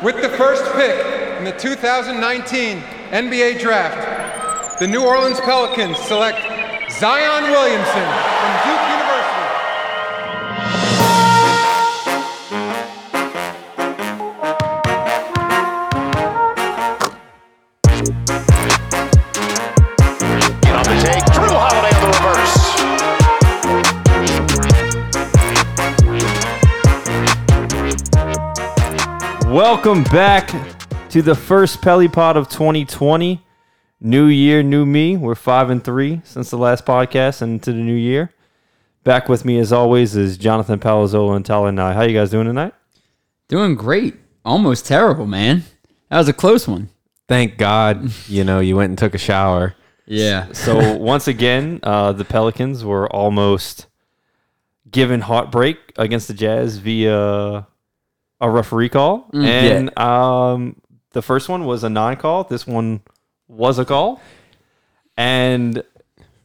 With the first pick in the 2019 NBA Draft, the New Orleans Pelicans select Zion Williamson from Duke Welcome back to the first Pelly Pod of 2020. New year, new me. We're five and three since the last podcast and into the new year. Back with me as always is Jonathan Palazzola and Tyler Nye. How you guys doing tonight? Doing great. Almost terrible, man. That was a close one. Thank God, you know, you went and took a shower. Yeah. So once again, uh, the Pelicans were almost given heartbreak against the Jazz via a referee call, and um, the first one was a non-call. This one was a call, and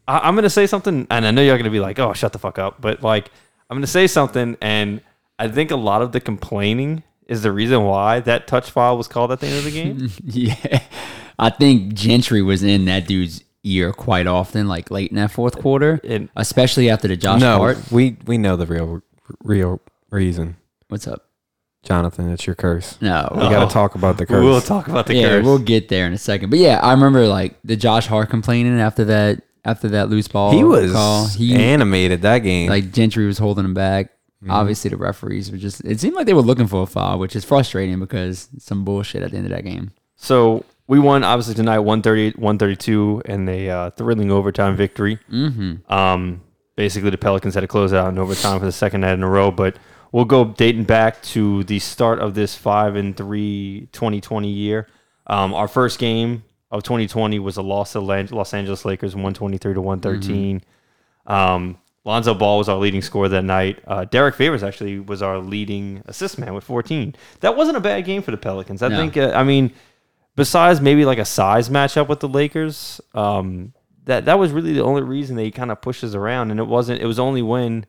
I- I'm gonna say something, and I know you're gonna be like, "Oh, shut the fuck up," but like, I'm gonna say something, and I think a lot of the complaining is the reason why that touch foul was called at the end of the game. Yeah. I think Gentry was in that dude's ear quite often, like late in that fourth quarter, And- especially after the Josh no, Hart. we we know the real real reason, What's up? Jonathan. It's your curse. No. We got to talk about the curse. We'll talk about the yeah, curse. we'll get there in a second. But yeah, I remember like the Josh Hart complaining after that after that loose ball. he was call. He animated that game. like Gentry was holding him back. Mm-hmm. Obviously, the referees were just. It seemed like they were looking for a foul, which is frustrating because it's some bullshit at the end of that game. So we won obviously tonight 130 132 and a uh, thrilling overtime victory. Mm-hmm. Um, basically, the Pelicans had to close it out in overtime for the second night in a row. But we'll go dating back to the start of this 5 and 3 2020 year. Um, our first game of 2020 was a loss to Los Angeles Lakers 123 to 113. Um, Lonzo Ball was our leading scorer that night. Uh, Derrick Favors actually was our leading assist man with 14. That wasn't a bad game for the Pelicans. I No. think, uh, I mean, besides maybe like a size matchup with the Lakers, um, that that was really the only reason they kind of pushed us around, and it wasn't. It was only when,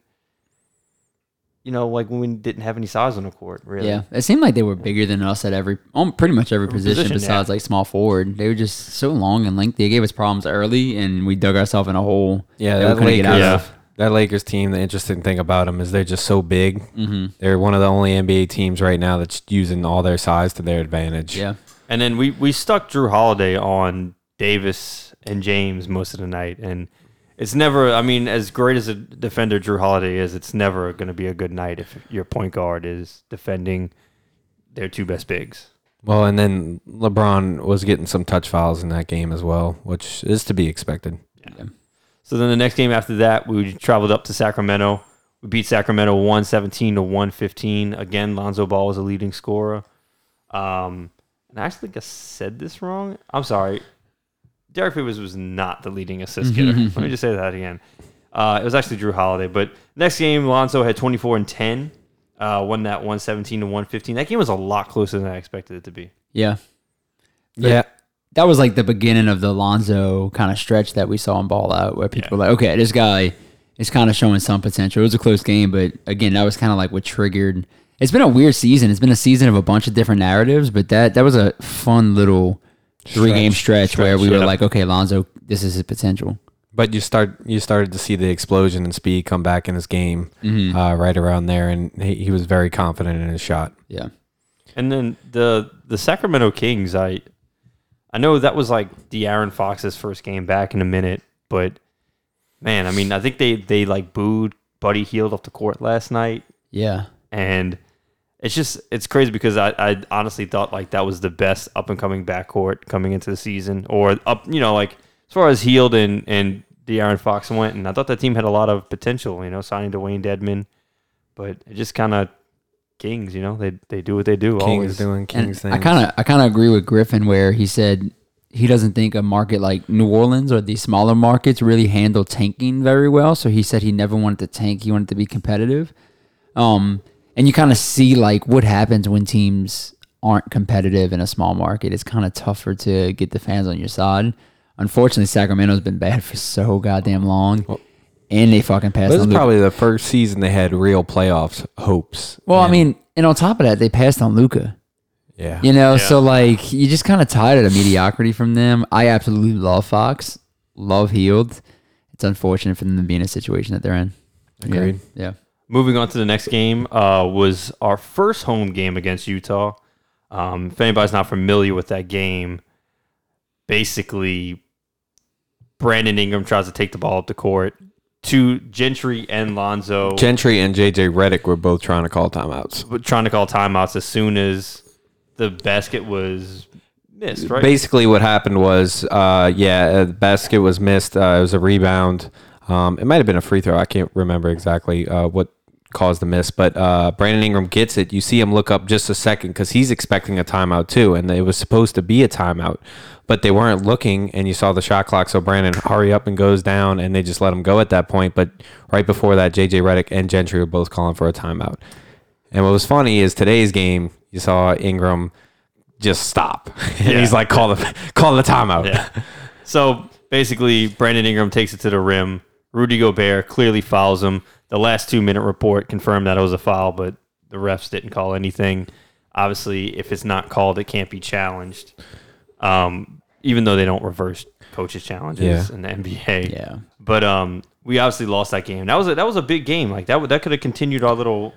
you know, like when we didn't have any size on the court. Really, Yeah, it seemed like they were bigger than us at every, um, pretty much every position, position, besides yeah. like small forward. They were just so long and lengthy. They gave us problems early, and we dug ourselves in a hole. yeah, we that Lakers, out of. that Lakers team. The interesting thing about them is they're just so big. Mm-hmm. They're one of the only NBA teams right now that's using all their size to their advantage. Yeah, And then we we stuck Jrue Holiday on Davis and James most of the night, and it's never. I mean, as great as a defender Jrue Holiday is, it's never going to be a good night if your point guard is defending their two best bigs. Well, and then LeBron was getting some touch fouls in that game as well, which is to be expected. So then the next game after that, we traveled up to Sacramento. We beat Sacramento 117 to 115. Again, Lonzo Ball was a leading scorer. Um, and I actually think I said this wrong. I'm sorry. Derrick Favors was not the leading assist getter. Let me just say that again. Uh, it was actually Jrue Holiday. But next game, Lonzo had 24 and 10. Uh, won that 117 to 115. That game was a lot closer than I expected it to be. yeah. Yeah, That was like the beginning of the Lonzo kind of stretch that we saw in Ball Out, where people were like, okay, this guy is kind of showing some potential. It was a close game, but again, that was kind of like what triggered. It's been a weird season. It's been a season of a bunch of different narratives, but that that was a fun little three game stretch, where we were like, okay, Lonzo, this is his potential. but you start you started to see the explosion and speed come back in his game uh, right around there, and he, he was very confident in his shot. Yeah. And then the the Sacramento Kings, I I know that was like De'Aaron Fox's first game back in a minute, but man, I mean, I think they they like booed Buddy Hield off the court last night, Yeah. and it's just it's crazy because I, I honestly thought like that was the best up and coming backcourt coming into the season, or up you know like as far as Hield and and De'Aaron Fox went, and I thought that team had a lot of potential, you know, signing Dewayne Dedmon, but it just kind of Kings, you know, they they do what they do. Kings always. doing And Kings things. I kind of I kind of agree with Griffin where he said he doesn't think a market like New Orleans or these smaller markets really handle tanking very well. So he said he never wanted to tank. He wanted to be competitive. Um, and you kind of see like what happens when teams aren't competitive in a small market. It's kind of tougher to get the fans on your side. Unfortunately, Sacramento's been bad for so goddamn long, and they fucking passed. this on is Luka. probably the first season they had real playoffs hopes. well, I mean, and on top of that, they passed on Luka. Yeah. You know, Yeah. so like you just kind of tired of mediocrity from them. I absolutely love Fox, love Hield. It's unfortunate for them to be in a situation that they're in. Yeah. Agreed. Yeah. Moving on to the next game uh, was our first home game against Utah. Um, if anybody's not familiar with that game, basically Brandon Ingram tries to take the ball up the court to Gentry and Lonzo Gentry and JJ Redick were both trying to call timeouts. trying to call timeouts as soon as the basket was missed, right? Basically, what happened was, uh, yeah, uh, the basket was missed. Uh, it was a rebound. Um, it might have been a free throw. I can't remember exactly uh, what caused the miss, but uh, Brandon Ingram gets it. You see him look up just a second because he's expecting a timeout too, and it was supposed to be a timeout, but they weren't looking. And you saw the shot clock, so Brandon hurry up and goes down, and they just let him go at that point. But right before that, JJ Redick and Gentry were both calling for a timeout. And what was funny is today's game, you saw Ingram just stop, and Yeah. he's like, "Call the call the timeout." Yeah. So basically, Brandon Ingram takes it to the rim. Rudy Gobert clearly fouls him. The last two minute report confirmed that it was a foul, but the refs didn't call anything. Obviously, if it's not called, it can't be challenged. Um, even though they don't reverse coaches' challenges Yeah. in the NBA. Yeah. But um, we obviously lost that game. That was a, that was a big game. Like that that could have continued our little.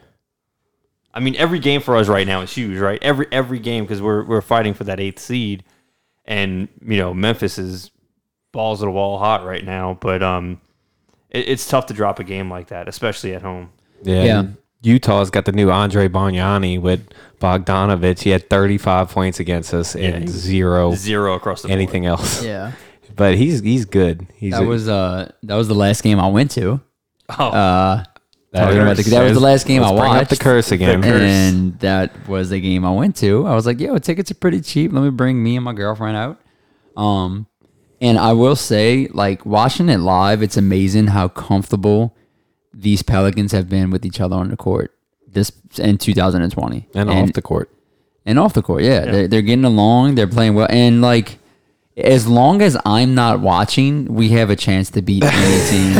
I mean, every game for us right now is huge, right? Every every game because we're we're fighting for that eighth seed, and you know Memphis is balls to the wall hot right now. But um, it, it's tough to drop a game like that, especially at home. Yeah. Yeah. Utah's got the new Andre Bonyani with Bogdanovich. He had 35 points against us and he's zero Zero across the board. anything else. Yeah. But he's he's good. He's That a- was uh that was the last game I went to. Oh, Uh that talking about the- that was the last game let's I bring up the curse again. curse. and that was the game I went to. I was like, yo, tickets are pretty cheap. Let me bring me and my girlfriend out. Um, and I will say, like watching it live, it's amazing how comfortable these Pelicans have been with each other on the court this in 2020 and off the court. and off the court. Yeah, Yeah. They're, they're getting along. They're playing well, and like as long as I'm not watching, we have a chance to beat any team.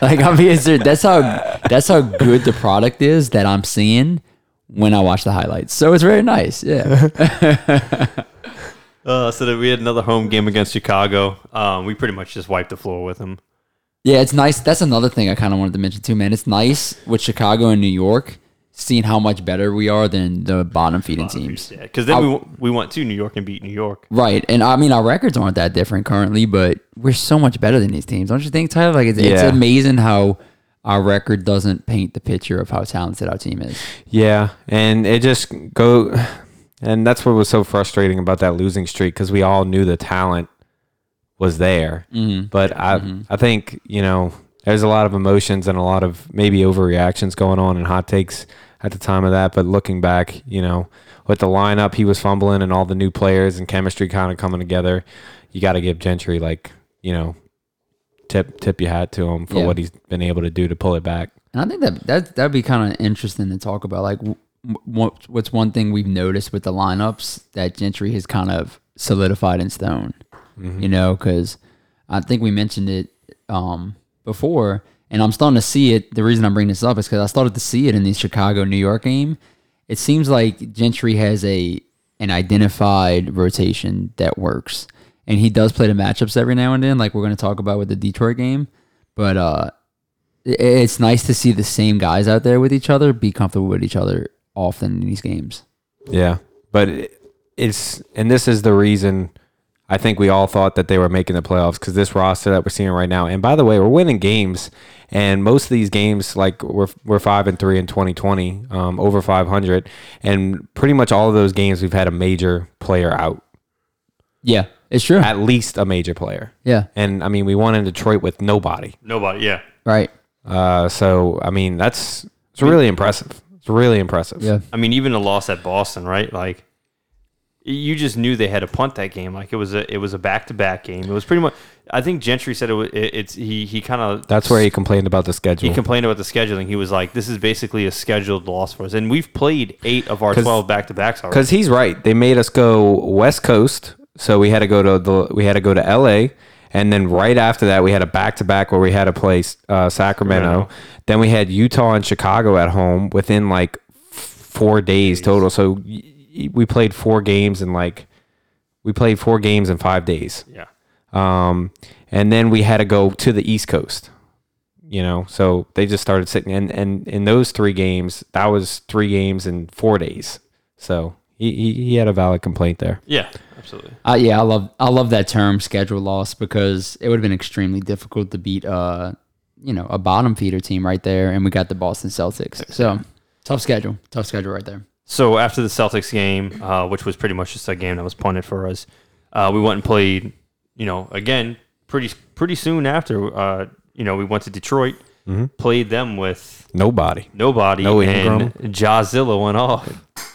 like I'm being serious. That's how that's how good the product is that I'm seeing when I watch the highlights. So it's very nice. Yeah, uh, so that we had another home game against Chicago. Um, we pretty much just wiped the floor with them. yeah. It's nice. That's another thing I kind of wanted to mention too, man. It's nice with Chicago and New York seeing how much better we are than the bottom feeding teams. Yeah, because then I- we we went to New York and beat New York. Right. And I mean, our records aren't that different currently, but we're so much better than these teams. Don't you think, Tyler? Like, it's, it's amazing how our record doesn't paint the picture of how talented our team is. Yeah, and it just go, and that's what was so frustrating about that losing streak because we all knew the talent was there, Mm-hmm. but I I think you know there's a lot of emotions and a lot of maybe overreactions going on and hot takes at the time of that. But looking back, you know, with the lineup he was fumbling and all the new players and chemistry kind of coming together, you got to give Gentry like you know tip tip your hat to him for Yeah. what he's been able to do to pull it back. And I think that that that'd be kind of interesting to talk about. Like, what's one thing we've noticed with the lineups that Gentry has kind of solidified in stone. You know, because I think we mentioned it um, before, and I'm starting to see it. The reason I'm bringing this up is because I started to see it in the Chicago New York game. It seems like Gentry has a an identified rotation that works, and he does play the matchups every now and then, like we're going to talk about with the Detroit game. But uh, it's nice to see the same guys out there with each other be comfortable with each other often in these games. Yeah, but it- it's and this is the reason I think we all thought that they were making the playoffs because this roster that we're seeing right now. And by the way, we're winning games, and most of these games, like we're we're five and three in 2020, um, over 500, and pretty much all of those games we've had a major player out, Yeah, it's true. at least a major player. Yeah, And I mean, we won in Detroit with nobody. Nobody, yeah. right. Uh, so I mean, that's it's really impressive. It's really impressive. Yeah, I mean, even the loss at Boston, right? Like, you just knew they had to punt that game. Like it was a it was a back to back game. It was pretty much. I think Gentry said it was. It, it's he he kind of That's where he complained about the schedule. he complained about the scheduling. He was like, "This is basically a scheduled loss for us." And we've played eight of our twelve back to backs already. Because he's right. They made us go West Coast, so we had to go to the we had to go to L.A. And then right after that, we had a back to back where we had to play uh, Sacramento. Sacramento. Then we had Utah and Chicago at home within like f- four days total. So y- we played four games in like we played four games in five days. Yeah. Um, and then we had to go to the East Coast. You know, so they just started sitting and and in those three games, that was three games in four days. So he he, he had a valid complaint there. Yeah. Absolutely. Uh, yeah, I love I love that term schedule loss because it would have been extremely difficult to beat uh you know a bottom feeder team right there, and we got the Boston Celtics. So tough schedule, tough schedule right there. So after the Celtics game, uh, which was pretty much just a game that was punted for us, uh, we went and played. You know, again, pretty pretty soon after. Uh, you know, we went to Detroit, played them with Nobody. nobody, No and Ingram. Jazilla went off.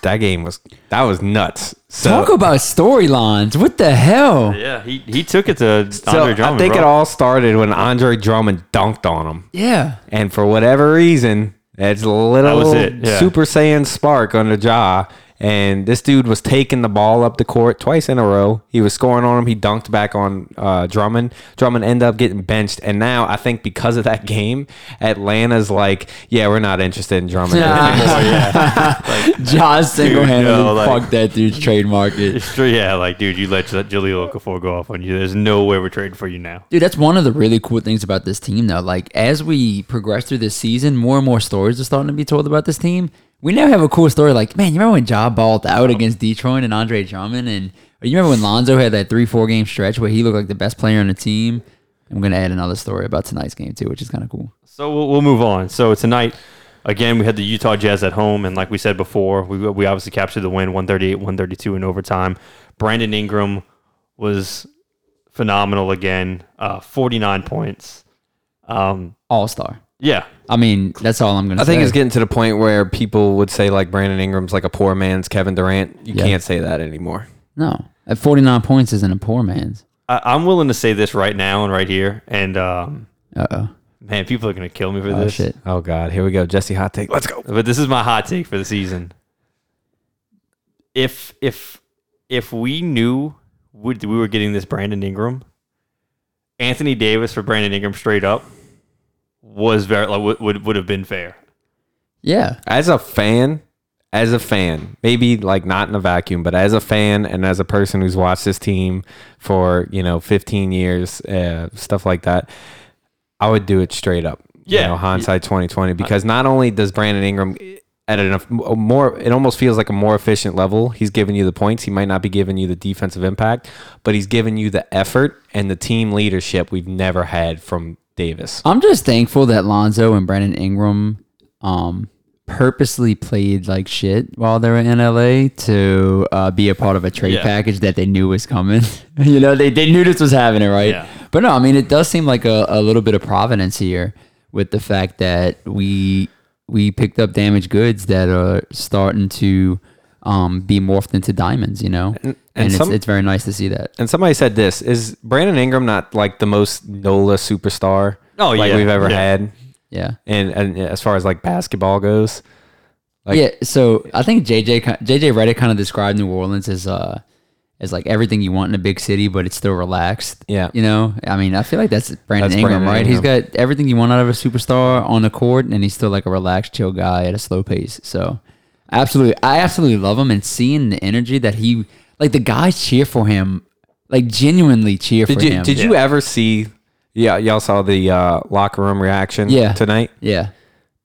That game was that was nuts. So, Talk about storylines. What the hell? Yeah, he, he took it to so Andre Drummond. I think bro. it all started when Andre Drummond dunked on him. Yeah. And for whatever reason, it's a little was it, yeah. Super Saiyan spark on the jaw. And this dude was taking the ball up the court twice in a row. He was scoring on him. He dunked back on uh, Drummond. Drummond ended up getting benched. And now I think because of that game, Atlanta's like, yeah, we're not interested in Drummond. yeah. like, Josh single handedly yo, like- fucked that dude's trade market. Yeah, like dude, you let Jahlil Okafor go off on you. There's no way we're trading for you now. Dude, that's one of the really cool things about this team, though. Like, as we progress through this season, more and more stories are starting to be told about this team. We now have a cool story. Like, man, you remember when Ja balled out against Detroit and Andre Drummond? And you remember when Lonzo had that three, four game stretch where he looked like the best player on the team? I'm going to add another story about tonight's game, too, which is kind of cool. So we'll, we'll move on. So tonight, again, we had the Utah Jazz at home, and like we said before, we we obviously captured the win, 138-132 in overtime. Brandon Ingram was phenomenal again, uh, 49 points. Um, All star. yeah, I mean, that's all I'm going to say. I say. think it's getting to the point where people would say like Brandon Ingram's like a poor man's Kevin Durant. You Yeah. can't say that anymore. No. At 49 points isn't a poor man's. I, I'm willing to say this right now and right here, and um, Uh oh. man, people are gonna kill me for Oh, this. shit. Oh God, here we go. Jesse hot take. Let's go. But this is my hot take for the season. If if if we knew we we were getting this Brandon Ingram, Anthony Davis for Brandon Ingram straight up was very like, would, would would have been fair. Yeah. As a fan, as a fan, maybe like not in a vacuum, but as a fan and as a person who's watched this team for you know 15 years, uh, stuff like that, I would do it straight up. You Yeah. know, hindsight 2020, because not only does Brandon Ingram at a a more, it almost feels like a more efficient level. He's giving you the points. He might not be giving you the defensive impact, but he's giving you the effort and the team leadership we've never had from Davis. I'm just thankful that Lonzo and Brandon Ingram um, purposely played like shit while they were in LA to uh, be a part of a trade Yeah. package that they knew was coming. you know, they, they knew this was happening, right? Yeah. But no, I mean, it does seem like a, a little bit of providence here with the fact that we we picked up damaged goods that are starting to um, be morphed into diamonds, you know? And, and it's, some- it's very nice to see that. And somebody said this: Is Brandon Ingram not like the most NOLA superstar Oh, like yeah. we've ever Yeah. had? Yeah. And, and as far as like basketball goes, Like- yeah, so I think JJ JJ Redick kind of described New Orleans as uh as like everything you want in a big city, but it's still relaxed. Yeah. you know, I mean, I feel like that's Brandon That's Ingram, Brandon right? He's got everything you want out of a superstar on the court, and he's still like a relaxed, chill guy at a slow pace. So, absolutely, I absolutely love him, and seeing the energy that he like the guys cheer for him, like genuinely cheer did for you him. did you ever see? Yeah, y'all saw the uh, locker room reaction. Yeah. tonight yeah,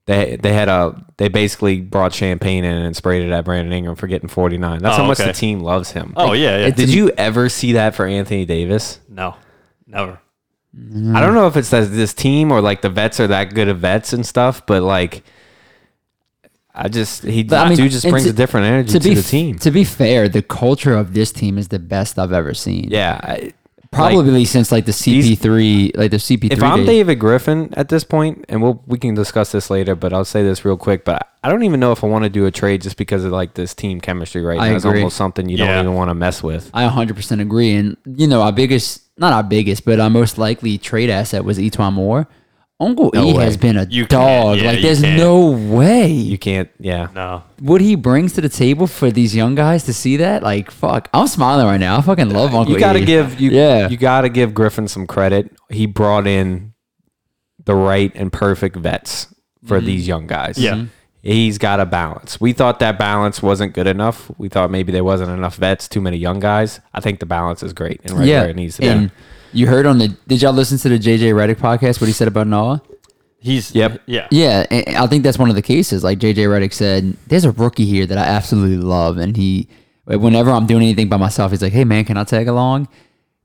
they they had a they basically brought champagne in and sprayed it at Brandon Ingram for getting forty nine. That's Oh, how much okay. the team loves him. Oh yeah, yeah. Did you ever see that for Anthony Davis? no, never. I don't know if it's that this team or like the vets are that good of vets and stuff, but like, I just he But, I mean, dude just brings to- a different energy to, be the team. To be fair, the culture of this team is the best I've ever seen. yeah, I- probably since like the CP3, like the CP3. if I'm days. David Griffin at this point, and we'll we can discuss this later, but I'll say this real quick. But I don't even know if I want to do a trade just because of like this team chemistry right I now. It's agree. almost something you Yeah. don't even want to mess with. I 100% agree. And, you know, our biggest, not our biggest, but our most likely trade asset was E'Twaun Moore. Uncle No E way. has been a You can't. dog. Yeah, like, you there's can't. no way. You can't, yeah. No. what he brings to the table for these young guys to see that, like, fuck. I'm smiling right now. I fucking love Uncle You got to E. give you Yeah. you got to give Griffin some credit. He brought in the right and perfect vets for Mm-hmm. these young guys. Yeah. he's got a balance. We thought that balance wasn't good enough. We thought maybe there wasn't enough vets, too many young guys. I think the balance is great and right yeah, where it needs to be. and you heard on the. Did y'all listen to the JJ Redick podcast? What he said about Noah? He's Yep. Yeah. Yeah, and I think that's one of the cases. Like JJ Redick said, there's a rookie here that I absolutely love, and he, whenever I'm doing anything by myself, he's like, "Hey man, can I tag along?"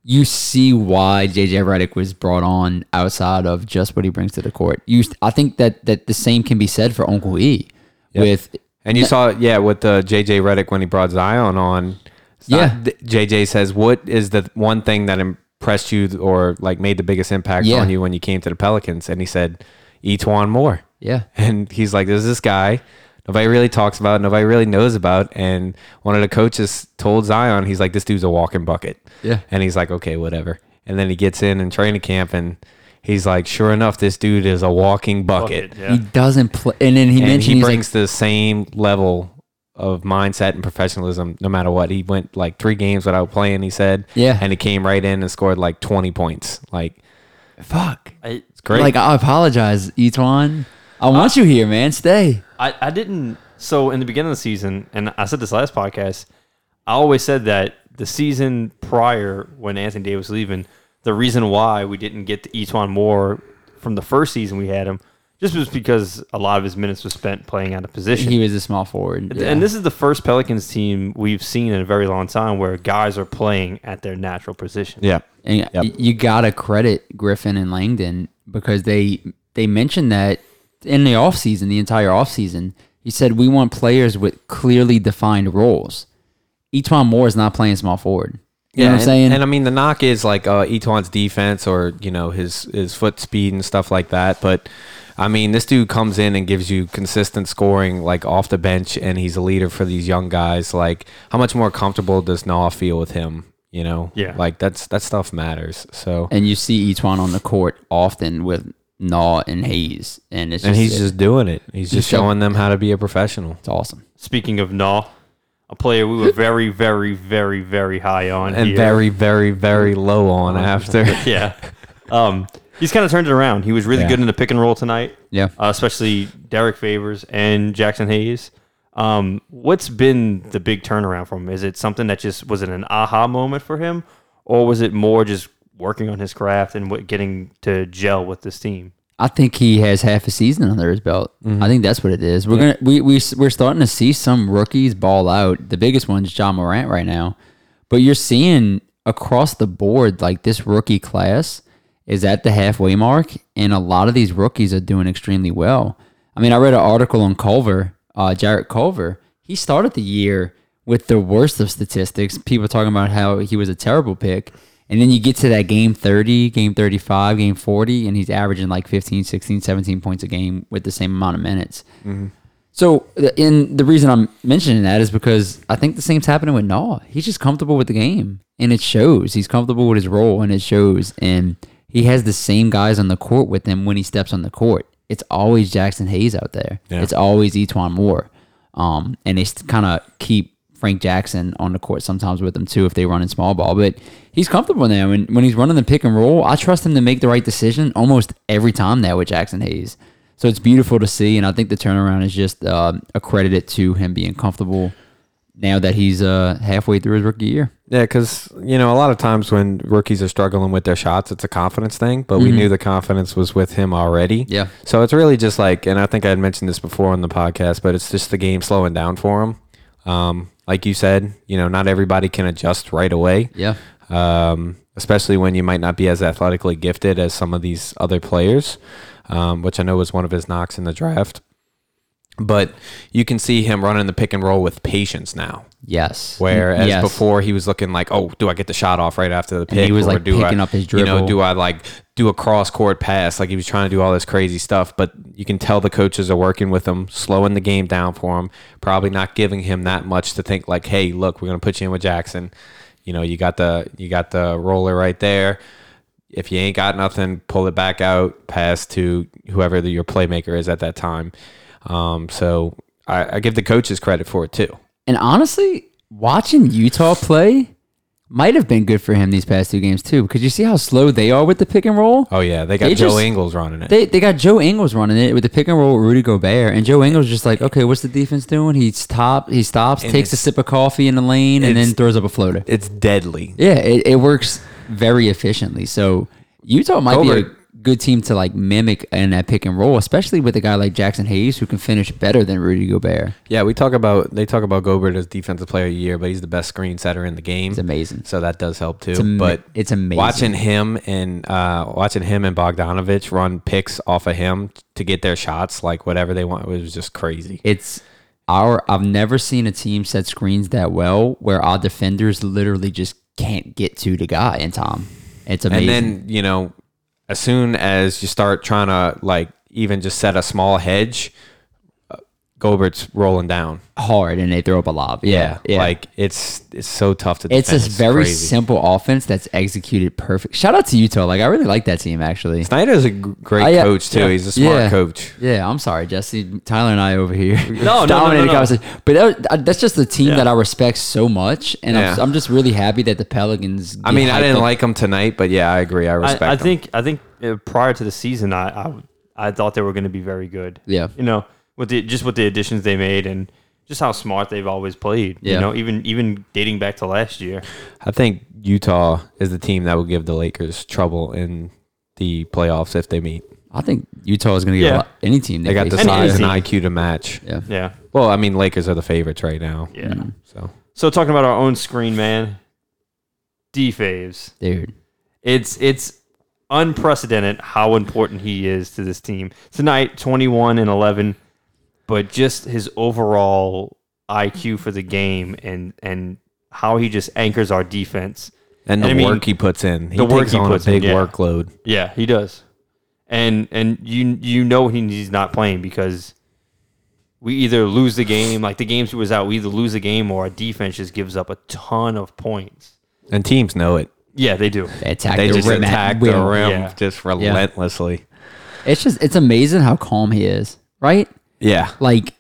You see why JJ Redick was brought on outside of just what he brings to the court. You, I think that that the same can be said for Uncle E. With And you saw, it, yeah, with uh, the JJ Redick when he brought Zion on. Yeah. th- JJ says, "What is the one thing that impressed you or like made the biggest impact Yeah. on you when you came to the Pelicans?" And he said, "E'Twaun Moore." yeah, And he's like, "There's this guy nobody really talks about, nobody really knows about." And one of the coaches told Zion, he's like, "This dude's a walking bucket." Yeah. And he's like, "Okay, whatever." And then he gets in in training camp, and he's like, "Sure enough, this dude is a walking bucket." Yeah. Mm. he doesn't play, and then he and mentioned he he's like, brings the same level of mindset and professionalism no matter what. He went like three games without playing, he said. Yeah. And he came right in and scored like 20 points. Like, "Fuck." I, great. Like I apologize, E'Twaun. I want you here, man. Stay. I, I didn't. So in the beginning of the season, and I said this last podcast, I always said that the season prior, when Anthony Davis was leaving, the reason why we didn't get the E'Twaun Moore from the first season we had him, just was because a lot of his minutes was spent playing out of position. He was a small forward. yeah. And this is the first Pelicans team we've seen in a very long time where guys are playing at their natural position. yeah. And Yep. you gotta credit Griffin and Langdon because they they mentioned that in the offseason, the entire offseason, he said we want players with clearly defined roles. E'Twaun Moore is not playing small forward. You know what I'm and, saying? And I mean, the knock is like uh, E'Twaun's defense or, you know, his, his foot speed and stuff like that. But I mean, this dude comes in and gives you consistent scoring like off the bench and he's a leader for these young guys. Like, how much more comfortable does Noah feel with him? You know, Yeah. like that's that stuff matters. So and you see E'Twaun on the court often with Naw and Hayes, and it's just, and he's just doing it. He's just so- showing them how to be a professional. it's awesome. Speaking of Naw, a player we were very, very, very, very high on. And here. very, very, very low on after. yeah. Um, he's kind of turned it around. He was really Yeah. good in the pick and roll tonight. Yeah. uh, especially Derrick Favors and Jaxson Hayes. Um, what's been the big turnaround for him? Is it something that just was it an aha moment for him, or was it more just working on his craft and what, getting to gel with this team? I think he has half a season under his belt. Mm-hmm. I think that's what it is. We're gonna we we we're starting to see some rookies ball out. The biggest one's Ja Morant right now, but you're seeing across the board like this rookie class is at the halfway mark, and a lot of these rookies are doing extremely well. I mean, I read an article on Culver, uh, Jarrett Culver. He started the year with the worst of statistics. People talking about how he was a terrible pick. And then you get to that game 30, game 35, game 40, and he's averaging like 15, 16, 17 points a game with the same amount of minutes. So, and the reason I'm mentioning that is because I think the same's happening with Naw. He's just comfortable with the game, and it shows. He's comfortable with his role, and it shows. And he has the same guys on the court with him when he steps on the court. It's always Jaxson Hayes out there. Yeah. It's always E'Twaun Moore. Um, and they kind of keep Frank Jackson on the court sometimes with them too if they run in small ball. But he's comfortable now. And when he's running the pick and roll, I trust him to make the right decision almost every time now with Jaxson Hayes. So it's beautiful to see. And I think the turnaround is just um accredited to him being comfortable now that he's uh, halfway through his rookie year. Yeah, because you know a lot of times when rookies are struggling with their shots, it's a confidence thing. But we knew the confidence was with him already. Yeah. So it's really just like, and I think I had mentioned this before on the podcast, but it's just the game slowing down for him. Um, like you said, you know, not everybody can adjust right away. Yeah. Um, especially when you might not be as athletically gifted as some of these other players, um, which I know was one of his knocks in the draft. But you can see him running the pick and roll with patience now. Yes. Whereas Yes. before he was looking like, oh, do I get the shot off right after the pick? he was, Or like, do picking I, up his You know, dribble. do I like do a cross court pass? Like he was trying to do all this crazy stuff, but you can tell the coaches are working with him, slowing the game down for him, probably not giving him that much to think like, hey, look, we're gonna put you in with Jaxson. You know, you got the you got the roller right there. If you ain't got nothing, pull it back out, pass to whoever the, your playmaker is at that time. Um, so I, I give the coaches credit for it too. And honestly, watching Utah play, might have been good for him these past two games too. Because you see how slow they are with the pick and roll. Oh yeah, they got They Joe just- Ingles running it. They, they got Joe Ingles running it with the pick and roll with Rudy Gobert, and Joe Ingles just like, okay, what's the defense doing? He stop, he stops, And takes a sip of coffee in the lane, and then throws up a floater. it's deadly. Yeah, it, it works very efficiently. So Utah might be a Gobert- good team to like mimic in that pick and roll, especially with a guy like Jaxson Hayes who can finish better than Rudy Gobert. Yeah, we talk about they talk about Gobert as defensive player of the year, but he's the best screen setter in the game. It's amazing. So that does help too. ama- but it's amazing. Watching him and uh, watching him and Bogdanovich run picks off of him to get their shots, like whatever they want, it was just crazy. It's our I've never seen a team set screens that well where our defenders literally just can't get to the guy in time. It's amazing. And then you know, as soon as you start trying to like even just set a small hedge, Gobert's rolling down. hard and they throw up a lob. Yeah. Yeah. like it's it's so tough to. it's defend. a very crazy. simple offense that's executed perfect. Shout out to Utah. Like I really like that team actually. Snyder's a g- great Oh, yeah. coach too. Yeah. He's a smart Yeah. coach. Yeah, I'm sorry, Jesse. Tyler and I over here. no, no, dominating no. conversation. But that, uh, that's just the team Yeah. that I respect so much, and I'm, I'm just really happy that the Pelicans. I mean, I didn't up. like him tonight, but yeah, I agree. I respect. I, I him. think I think uh, prior to the season, I I, I thought they were going to be very good. Yeah. you know, with the just with the additions they made and just how smart they've always played. Yeah. You know, even even dating back to last year. I think Utah is the team that will give the Lakers trouble in the playoffs if they meet. I think Utah is going to get Yeah. a lot, any team. They got the face. Size and. IQ to match. Yeah. Yeah, Well, I mean, Lakers are the favorites right now. yeah. Mm-hmm. So So talking about our own screen man, D Faves. dude. It's it's unprecedented how important he is to this team tonight. Twenty one and eleven, but just his overall IQ for the game and and how he just anchors our defense. and the I mean, work he puts in, he the work he on puts a in, yeah. workload. Yeah, he does. And and you you know he's not playing because we either lose the game, like the games he was out, we either lose the game or our defense just gives up a ton of points. And teams know it. Yeah, they do. They attack They the just rim attack the rim Yeah. just relentlessly. It's just it's amazing how calm he is, right? Yeah. Like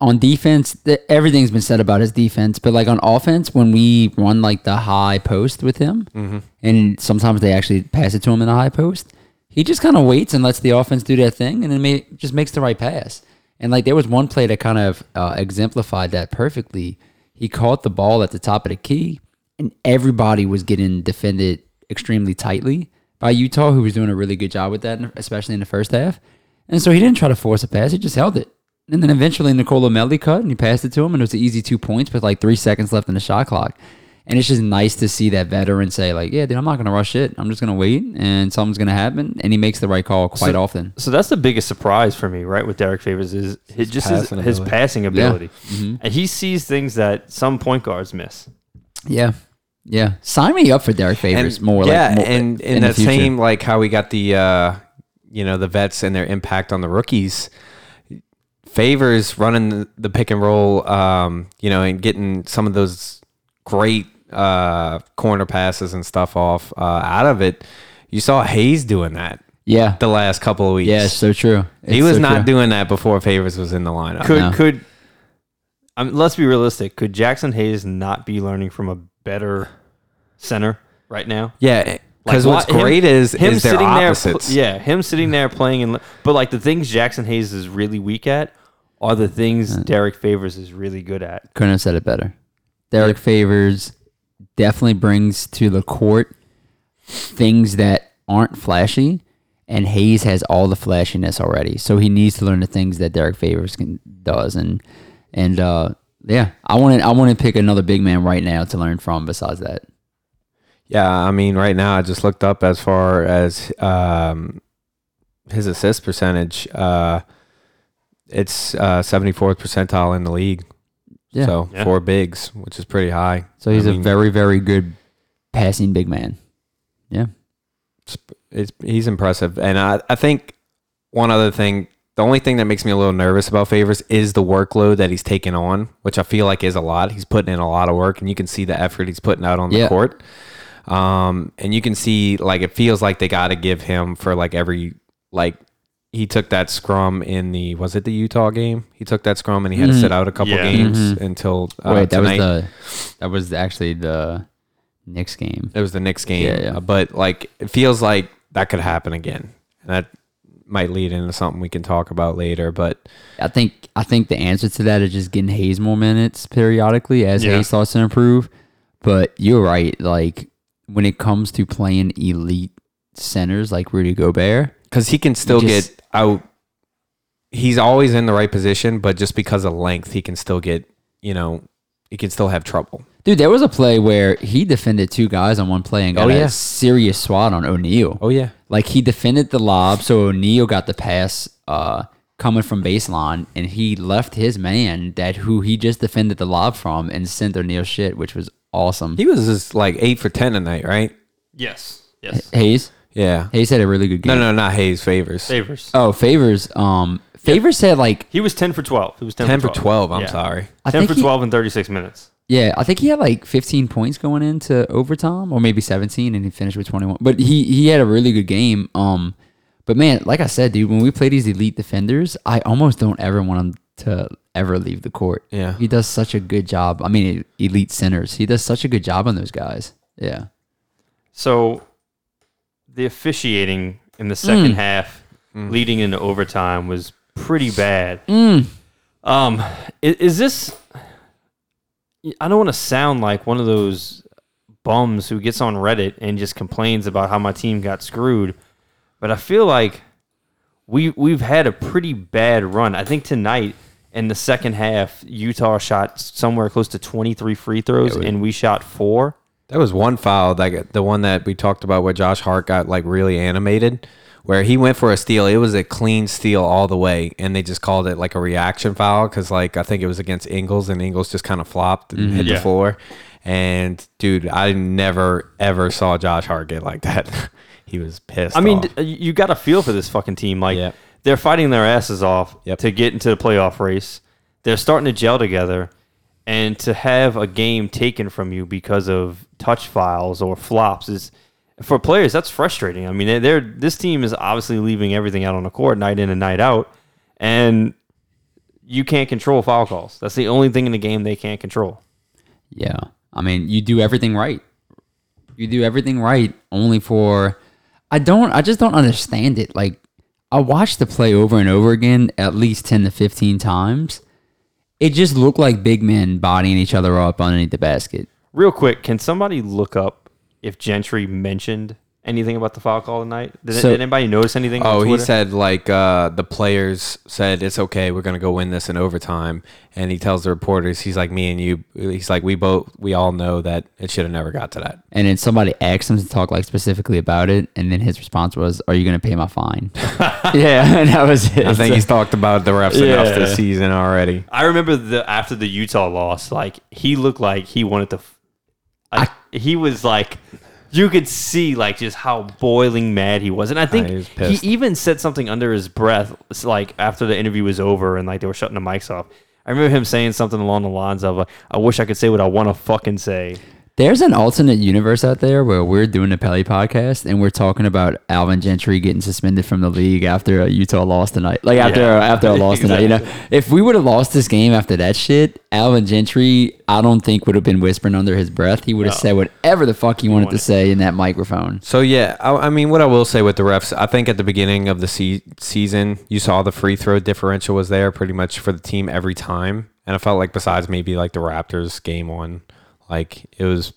on defense, th- everything's been said about his defense, but like on offense, when we run like the high post with him, Mm-hmm. and sometimes they actually pass it to him in the high post, he just kind of waits and lets the offense do their thing, and then ma- just makes the right pass. And like there was one play that kind of uh, exemplified that perfectly. He caught the ball at the top of the key, and everybody was getting defended extremely tightly by Utah, who was doing a really good job with that, especially in the first half. And so he didn't try to force a pass; he just held it. And then eventually Nicolò Melli cut and he passed it to him, and it was an easy two points with like three seconds left in the shot clock. And it's just nice to see that veteran say, like, yeah, dude, I'm not gonna rush it. I'm just gonna wait and something's gonna happen. And he makes the right call quite So- often. So that's the biggest surprise for me, right? With Derrick Favors is his, just his, passing his ability. passing ability, Mm-hmm. and he sees things that some point guards miss. Yeah. Yeah. Sign me up for Derrick Favors and, more yeah, like more and in, in the that future. same like how we got the uh, you know the vets and their impact on the rookies. Favors running the, the pick and roll, um, you know, and getting some of those great uh, corner passes and stuff off uh, out of it. You saw Hayes doing that Yeah. the last couple of weeks. Yeah, it's so true. he was so not true. doing that before Favors was in the lineup. Could No. could I mean, let's be realistic. Could Jaxson Hayes not be learning from a better center right now? yeah, because Like, what's why- him- great is him is their sitting opposites. there, yeah, him sitting there playing and but like the things Jaxson Hayes is really weak at are the things Derrick Favors is really good at. Couldn't have said it better. Derrick Favors definitely brings to the court things that aren't flashy, and Hayes has all the flashiness already. So he needs to learn the things that Derrick Favors can does, and and uh, yeah, I want to I want to pick another big man right now to learn from. Besides that, Yeah, I mean, right now I just looked up as far as um, his assist percentage. Uh, it's uh, 74th percentile in the league. yeah. So Yeah. four bigs, which is pretty high. So he's I a mean, very very good passing big man. Yeah, it's, he's impressive. And I, I think one other thing, the only thing that makes me a little nervous about Favors is the workload that he's taking on, which I feel like is a lot. He's putting in a lot of work, and you can see the effort he's putting out on the Yeah. court. Um, and you can see like it feels like they got to give him for like every like he took that scrum in the was it the Utah game? He took that scrum and he had to sit out a couple Yeah. games until uh, Mm-hmm. wait, that tonight. was the that was actually the Knicks game. It was the Knicks game. Yeah, yeah. But like it feels like that could happen again. And that might lead into something we can talk about later. But I think I think the answer to that is just getting Hayes more minutes periodically as Yeah. Hayes starts to improve. But you're right. Like when it comes to playing elite centers like Rudy Gobert, because he can still just- get out. He's always in the right position, but just because of length, he can still get. You know, he can still have trouble. dude, there was a play where he defended two guys on one play and got Oh, a yeah. serious swat on O'Neale. Oh yeah, Like he defended the lob, so O'Neale got the pass uh, coming from baseline, and he left his man that who he just defended the lob from and sent O'Neale shit, which was awesome. he was just like eight for ten tonight, right? Yes. Yes. Hayes, Yeah. Hayes had a really good game. No, no, not Hayes. Favors. Favors. Oh, favors. Um, favors said like He was 10 for 12. He was 10, Ten for 12. twelve. I'm Yeah. sorry. I 10 think for he- 12 in 36 minutes. yeah, I think he had like 15 points going into overtime, or maybe 17, and he finished with 21. But he he had a really good game. Um, but man, like I said, dude, when we play these elite defenders, I almost don't ever want him to ever leave the court. Yeah. he does such a good job. I mean, elite centers, he does such a good job on those guys. Yeah, So the officiating in the second Mm. half leading into overtime was pretty bad. Mm. Um, i- is, this? I don't want to sound like one of those bums who gets on Reddit and just complains about how my team got screwed, but I feel like we we've had a pretty bad run. I think tonight in the second half, Utah shot somewhere close to twenty three free throws, and we shot four. That was one foul, like the one that we talked about where Josh Hart got like really animated, where he went for a steal. It was a clean steal all the way, and they just called it like a reaction foul because like I think it was against Ingles, and Ingles just kind of flopped and hit Yeah. the floor. And dude, I never ever saw Josh Hart get like that. he was pissed. I mean, off. you got to feel for this fucking team. Like Yep. they're fighting their asses off Yep. to get into the playoff race. They're starting to gel together, and to have a game taken from you because of touch files or flops is for players that's frustrating. I mean, they're, this team is obviously leaving everything out on the court night in and night out, and you can't control foul calls. That's the only thing in the game they can't control. yeah. I mean, you do everything right. You do everything right, only for I don't. I just don't understand it. Like I watched the play over and over again, at least ten to fifteen times. It just looked like big men bodying each other up underneath the basket. Real quick, can somebody look up if Gentry mentioned anything about the foul call tonight? Did, So- did anybody notice anything? on Oh, he said like uh, the players said it's okay. We're gonna go win this in overtime, and he tells the reporters he's like me and you. He's like we both we all know that it should have never got to that. And then somebody asked him to talk like specifically about it, and then his response was, "Are you going to pay my fine?" yeah, and that was it. I think he's talked about the refs enough Yeah. this season already. I remember the after the Utah loss, like he looked like he wanted to. f- Like, he was like, you could see like just how boiling mad he was, and I think he he even said something under his breath, like after the interview was over and like they were shutting the mics off. I remember him saying something along the lines of, uh, "I wish I could say what I want to fucking say." There's an alternate universe out there where we're doing the Pelly podcast and we're talking about Alvin Gentry getting suspended from the league after a Utah lost tonight. Like after Yeah. after a loss tonight, you know. If we would have lost this game after that shit, Alvin Gentry, I don't think would have been whispering under his breath. He would have said whatever the fuck he wanted to say in that microphone. So yeah, I, I mean, what I will say with the refs, I think at the beginning of the se- season, you saw the free throw differential was there pretty much for the team every time, and I felt like besides maybe like the Raptors game one, like it was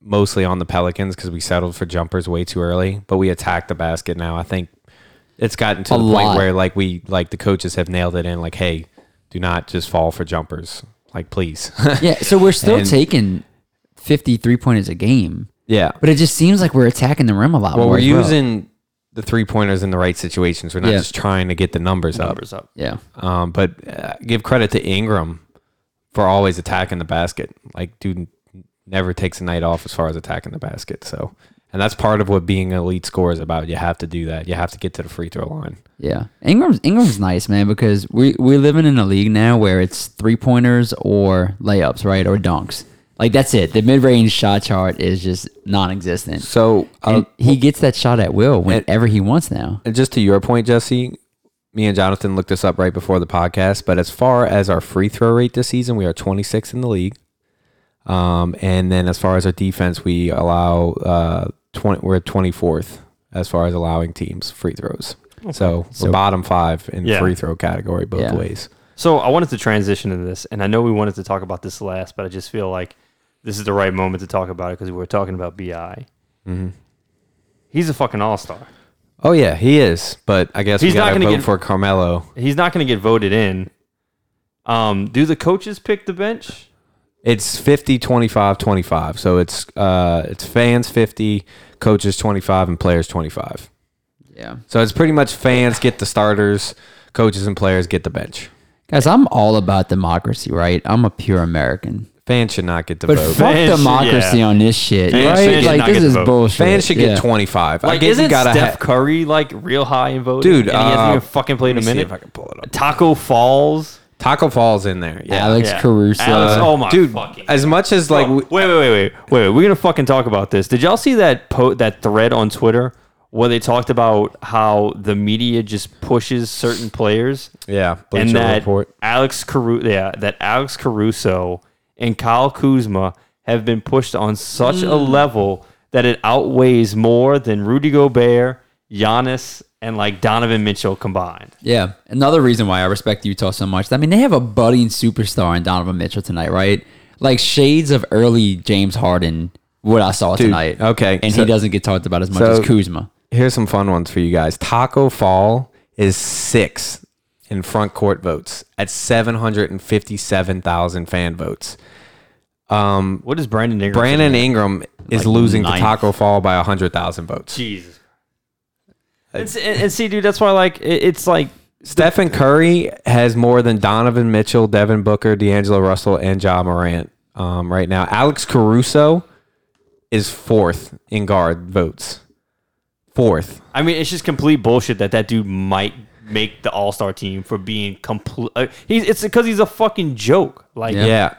mostly on the Pelicans because we settled for jumpers way too early, but we attacked the basket now. I think it's gotten to A the lot. point where like we like the coaches have nailed it in. Like, hey, do not just fall for jumpers. Like, please. Yeah, so we're still And- taking 53 pointers a game, yeah. but it just seems like we're attacking the rim a lot Well, more. we're as well. using the three pointers in the right situations. We're not Yeah. just trying to get the numbers, Numbers up. Yeah. Um, but uh, give credit to Ingram for always attacking the basket. Like, dude never takes a night off as far as attacking the basket. So, and that's part of what being an elite scorer is about. You have to do that. You have to get to the free throw line. Yeah, Ingram's Ingram's nice, man, because we we're living in a league now where it's three pointers or layups, right, or dunks. Like that's it. The mid range shot chart is just non-existent. So, uh, and he gets that shot at will whenever he wants now. And just to your point, Jesse, me and Jonathan looked this up right before the podcast. But as far as our free throw rate this season, we are 26th in the league. Um, and then as far as our defense, we allow uh, 20, we're at 24th as far as allowing teams free throws. So, we're bottom five in Yeah. free throw category both Yeah. ways. So I wanted to transition into this, and I know we wanted to talk about this last, but I just feel like this is the right moment to talk about it because we were talking about Bi. Mm-hmm. He's a fucking all star. Oh yeah, he is. But I guess He's we not got to gonna vote get- for Carmelo. He's not going to get voted in. Um, do the coaches pick the bench? It's 50 25 25. So it's uh it's fans 50, coaches 25 and players 25. Yeah. So it's pretty much fans get the starters, coaches and players get the bench. Guys, I'm all about democracy, right? I'm a pure American. Fans should not get the But vote. fuck Fans democracy yeah. on this shit, Fans- right? fans should like not this get the is vote. bullshit. Fans should get Yeah. 25. I Like, guess isn't you gotta Steph ha- Curry like real high in voting? Dude, and he hasn't uh, even fucking played a let me see minute. if I can pull it up. Taco Falls. Taco Falls in there. Yeah. Alex Yeah. Caruso. Alex, oh my Dude, fucking as much as like Bro, we- wait, wait, wait, wait, wait. We're gonna fucking talk about this. Did y'all see that po- that thread on Twitter where they talked about how the media just pushes certain players yeah, and Bleacher that report. Alex Caruso, yeah, that Alex Caruso and Kyle Kuzma have been pushed on such a mm. level that it outweighs more than Rudy Gobert, Giannis, and like Donovan Mitchell combined. Yeah, another reason why I respect Utah so much. I mean, they have a budding superstar in Donovan Mitchell tonight, right? Like shades of early James Harden. What I saw tonight. okay, and so- he doesn't get talked about as much so- as Kuzma. Here's some fun ones for you guys. Taco Fall is six in front court votes at 757,000 fan votes. Um, What is Brandon Ingram? Brandon Ingram is Like losing ninth. to Taco Fall by 100,000 votes. Jesus. And, and, see, dude, that's why like it, it's like Stephen Curry has more than Donovan Mitchell, Devin Booker, D'Angelo Russell, and Ja Morant um, right now. Alex Caruso is fourth in guard votes. Fourth. I mean, it's just complete bullshit that that dude might make the All Star team for being complete. Uh, he's it's because he's a fucking joke. Like, Yeah.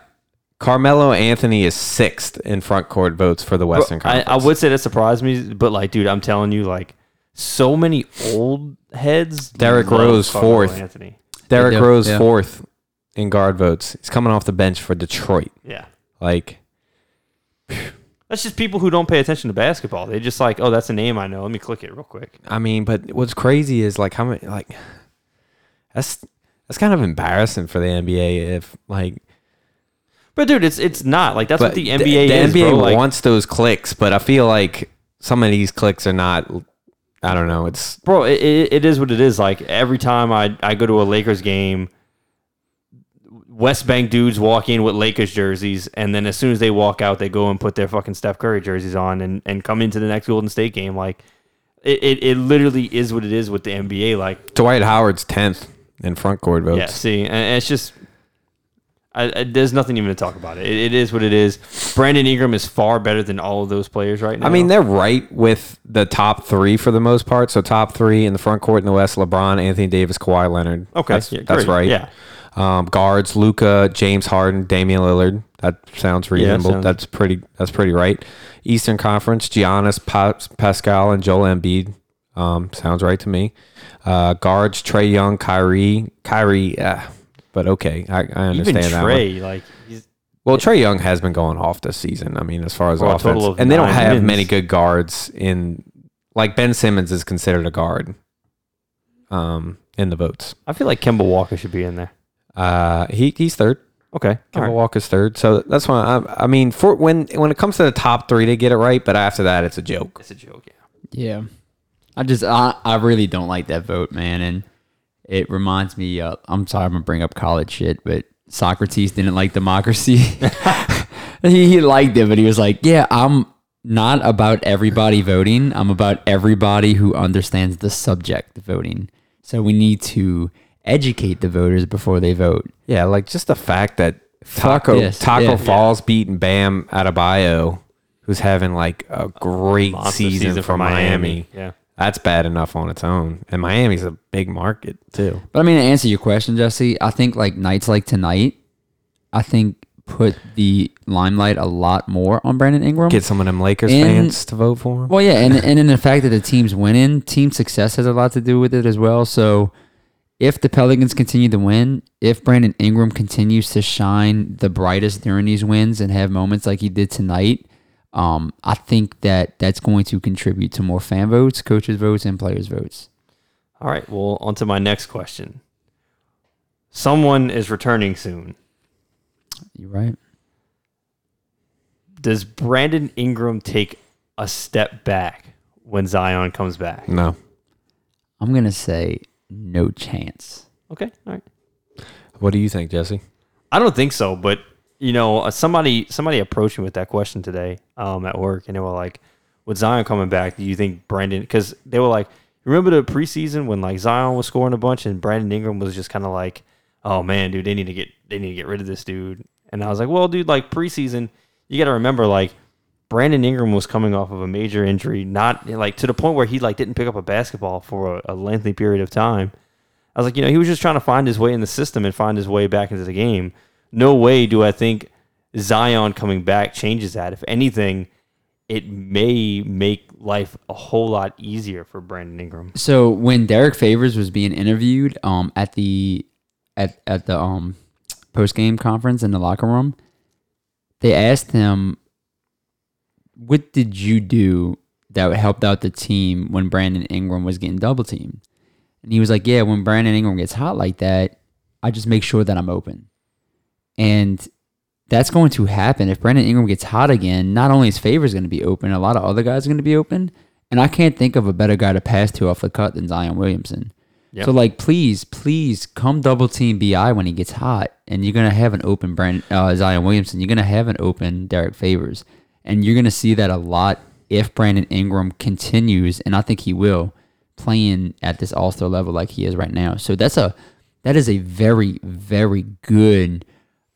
Carmelo Anthony is sixth in front court votes for the Western I, Conference. I would say that surprised me, but like, dude, I'm telling you, like, so many old heads. Derrick love Rose, Carmelo fourth. Anthony. Derrick Yeah, Rose yeah. fourth in guard votes. He's coming off the bench for Detroit. Yeah. Like That's just people who don't pay attention to basketball. They just like, oh, that's a name I know. Let me click it real quick. I mean, but what's crazy is like how many like that's that's kind of embarrassing for the NBA if like But dude, it's it's not like that's what the NBA the is. NBA bro. Like, wants those clicks, but I feel like some of these clicks are not. I don't know. It's bro it, it, it is what it is like every time I, I go to a lakers game west bank dudes walk in with lakers jerseys and then as soon as they walk out they go and put their fucking steph curry jerseys on and, and come into the next golden state game like it, it, it literally is what it is with the nba like Dwight Howard's tenth in front court votes. yeah see and it's just I, I, there's nothing even to talk about it. it. It is what it is. Brandon Ingram is far better than all of those players right now. I mean, they're right with the top three for the most part. So top three in the front court in the West: LeBron, Anthony Davis, Kawhi Leonard. okay, that's, yeah, that's right. Yeah, Um, guards: Luka, James Harden, Damian Lillard. That sounds reasonable. sounds- That's pretty. That's pretty right. Eastern Conference: Giannis, pa- Pascal, and Joel Embiid. Um, sounds right to me. Uh, guards: Trae Young, Kyrie, Kyrie. Uh, but okay, I, I understand even that. one. Trae, like he's Well, Trae Young has been going off this season. I mean, as far as Well, a offense, total of and they don't have wins. many good guards in. Like Ben Simmons is considered a guard. Um, in the votes, I feel like Kemba Walker should be in there. uh, he he's third. Okay. Kemba Walker's third. So that's why I, I mean, for when when it comes to the top three, they get it right, but after that, it's a joke. It's a joke, yeah. Yeah. I just I, I really don't like that vote, man. And it reminds me uh, I'm sorry I'm gonna bring up college shit, but Socrates didn't like democracy. he, he liked it, but he was like, Yeah, I'm not about everybody voting. I'm about everybody who understands the subject voting. So we need to educate the voters before they vote. Yeah, like just the fact that Fuck Taco this. Taco Yeah. Falls beating Bam Adebayo, who's having like a great Monster season, for Miami. Yeah. That's bad enough on its own, and Miami's a big market too. But I mean, to answer your question, Jesse, I think like nights like tonight, I think put the limelight a lot more on Brandon Ingram. Get some of them Lakers And- fans to vote for him. well, yeah, and and in the fact that the team's winning, team success has a lot to do with it as well. So if the Pelicans continue to win, if Brandon Ingram continues to shine the brightest during these wins and have moments like he did tonight, um, I think that that's going to contribute to more fan votes, coaches votes, and players votes. All right. Well, on to my next question. Someone is returning soon. You're right. Does Brandon Ingram take a step back when Zion comes back? No. I'm gonna say no chance. Okay. All right. What do you think, Jesse? I don't think so, but you know, uh, somebody somebody approached me with that question today um, at work, and they were like, "With Zion coming back, do you think Brandon?" Because they were like, "Remember the preseason when like Zion was scoring a bunch and Brandon Ingram was just kind of like, oh man, dude, they need to get they need to get rid of this dude." And I was like, "Well, dude, like preseason, you got to remember like." Brandon Ingram was coming off of a major injury, not like to the point where he like didn't pick up a basketball for a, a lengthy period of time. I was like, you know, he was just trying to find his way in the system and find his way back into the game. No way do I think Zion coming back changes that. If anything, it may make life a whole lot easier for Brandon Ingram. So when Derrick Favors was being interviewed um, at the at at the um, post game conference in the locker room, they asked him, "What did you do that helped out the team when Brandon Ingram was getting double teamed?" And he was like, "Yeah, when Brandon Ingram gets hot like that, I just make sure that I'm open." And that's going to happen if Brandon Ingram gets hot again. Not only is Favors going to be open, a lot of other guys are going to be open. And I can't think of a better guy to pass to off the cut than Zion Williamson. Yep. So like, please, please come double team BI when he gets hot, and you're gonna have an open Brand uh, Zion Williamson. You're gonna have an open Derrick Favors, and you're gonna see that a lot if Brandon Ingram continues, and I think he will, playing at this All Star level like he is right now. So that's a that is a very very good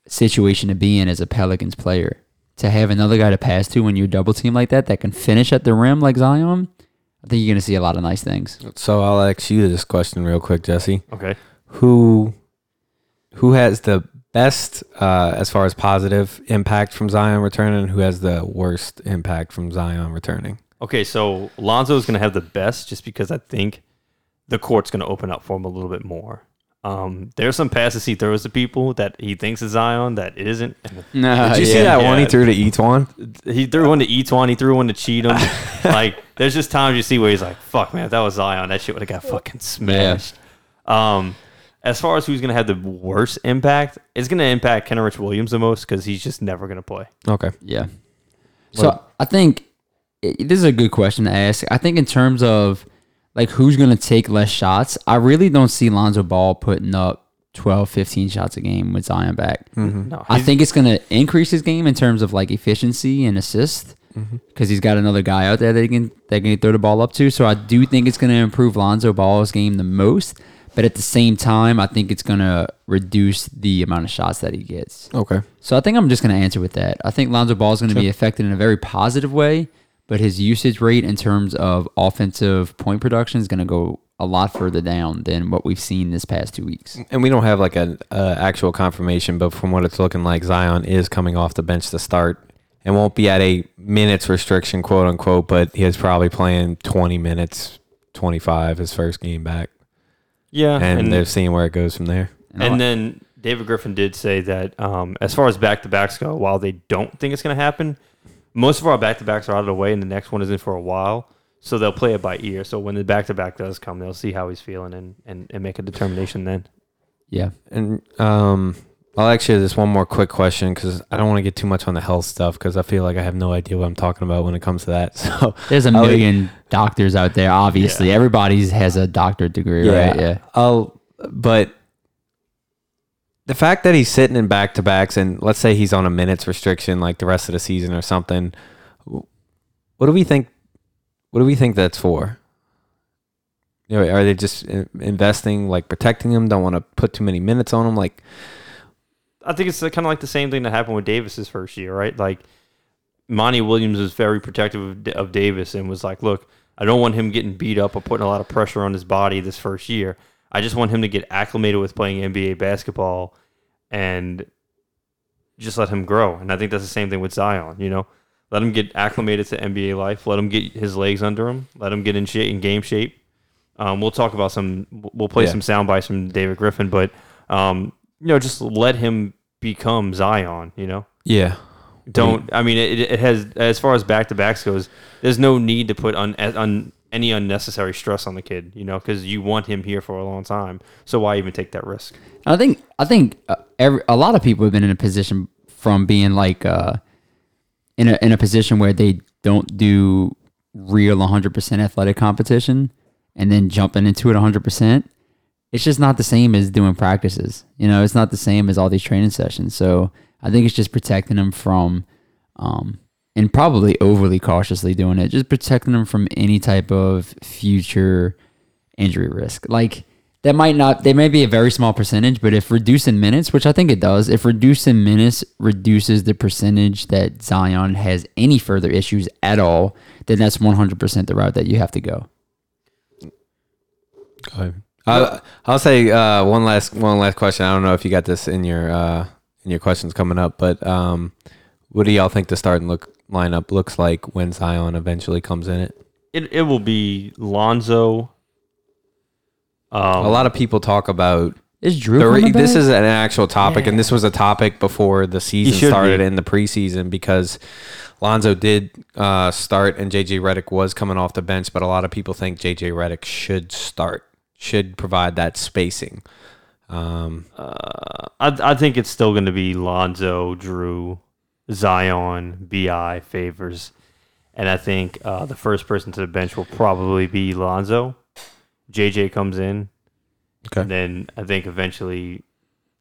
situation to be in as a Pelicans player. To have another guy to pass to when you double team like that that can finish at the rim like Zion, I think you're going to see a lot of nice things. So I'll ask you this question real quick, Jesse. Okay. Who who has the best uh, as far as positive impact from Zion returning, who has the worst impact from Zion returning? Okay, so Lonzo is going to have the best just because I think the court's going to open up for him a little bit more. Um, there's some passes he throws to people that he thinks is Zion that it isn't. No, Did you see that one he threw to E'Twaun? He threw one to E'Twaun. He threw one to Cheatham. like, there's just times you see where he's like, "Fuck, man, if that was Zion, that shit would have got fucking smashed." Um, as far as who's gonna have the worst impact, it's gonna impact Kenrich Williams the most because he's just never gonna play. Okay. Yeah. So I think i this is a good question to ask. I think in terms of like who's going to take less shots, I really don't see Lonzo Ball putting up 12, 15 shots a game with Zion back. Mm-hmm. No, I think it's going to increase his game in terms of like efficiency and assist mm-hmm. because he's got another guy out there that he can that can throw the ball up to. So I do think it's going to improve Lonzo Ball's game the most. But at the same time, I think it's going to reduce the amount of shots that he gets. Okay. So I think I'm just going to answer with that. I think Lonzo Ball is going to be affected in a very positive way, but his usage rate in terms of offensive point production is going to go a lot further down than what we've seen this past two weeks. And we don't have like an uh, actual confirmation, but from what it's looking like, Zion is coming off the bench to start and won't be at a minutes restriction, quote unquote, but he is probably playing 20 minutes, 25 his first game back. yeah, And, they're seeing where it goes from there. And then David Griffin did say that um, as far as back to backs go, while they don't think it's going to happen, most of our back to backs are out of the way, and the next one isn't for a while. So they'll play it by ear. So when the back to back does come, they'll see how he's feeling and, and, and make a determination then. Yeah. And um, I'll actually just one more quick question because I don't want to get too much on the health stuff because I feel like I have no idea what I'm talking about when it comes to that. So There's a I'll- million doctors out there, obviously. Everybody has a doctorate degree, right? Yeah. I'll, but the fact that he's sitting in back to backs and let's say he's on a minutes restriction like the rest of the season or something, what do we think? What do we think that's for? You know, are they just investing, like protecting him? Don't want to put too many minutes on him. Like, I think it's kind of like the same thing that happened with Davis's first year, right? Like Monty Williams was very protective of, of Davis and was like, "Look, I don't want him getting beat up or putting a lot of pressure on his body this first year. I just want him to get acclimated with playing NBA basketball and just let him grow." And I think that's the same thing with Zion. You know, let him get acclimated to NBA life. Let him get his legs under him. Let him get in shape, in game shape, Um, we'll talk about some. We'll play Yeah. some sound bites from David Griffin, but um, you know, just let him become Zion. You know, Yeah. don't. I mean, it, it has as far as back to backs goes. There's no need to put on on any unnecessary stress on the kid. You know, because you want him here for a long time. So why even take that risk? I think I think uh, every, a lot of people have been in a position from being like uh, in a in a position where they don't do real 100% athletic competition and then jumping into it 100%. It's just not the same as doing practices. You know, it's not the same as all these training sessions. So I think it's just protecting them from, um, and probably overly cautiously doing it, just protecting them from any type of future injury risk. Like that might not, they may be a very small percentage, but if reducing minutes, which I think it does, if reducing minutes reduces the percentage that Zion has any further issues at all, then that's 100% the route that you have to go. Ahead. I'll, I'll say uh, one last one last question. I don't know if you got this in your uh, in your questions coming up, but um, what do y'all think the starting look lineup looks like when Zion eventually comes in it? It it will be Lonzo. Um, A lot of people talk about Is Jrue the re- this is an actual topic, and this was a topic before the season started be. in the preseason because Lonzo did uh, start and JJ Redick was coming off the bench, but a lot of people think JJ Redick should start, should provide that spacing. Um, I I think it's still going to be Lonzo, Jrue, Zion, BI favors, and I think uh, the first person to the bench will probably be Lonzo. JJ comes in, Okay. and then I think eventually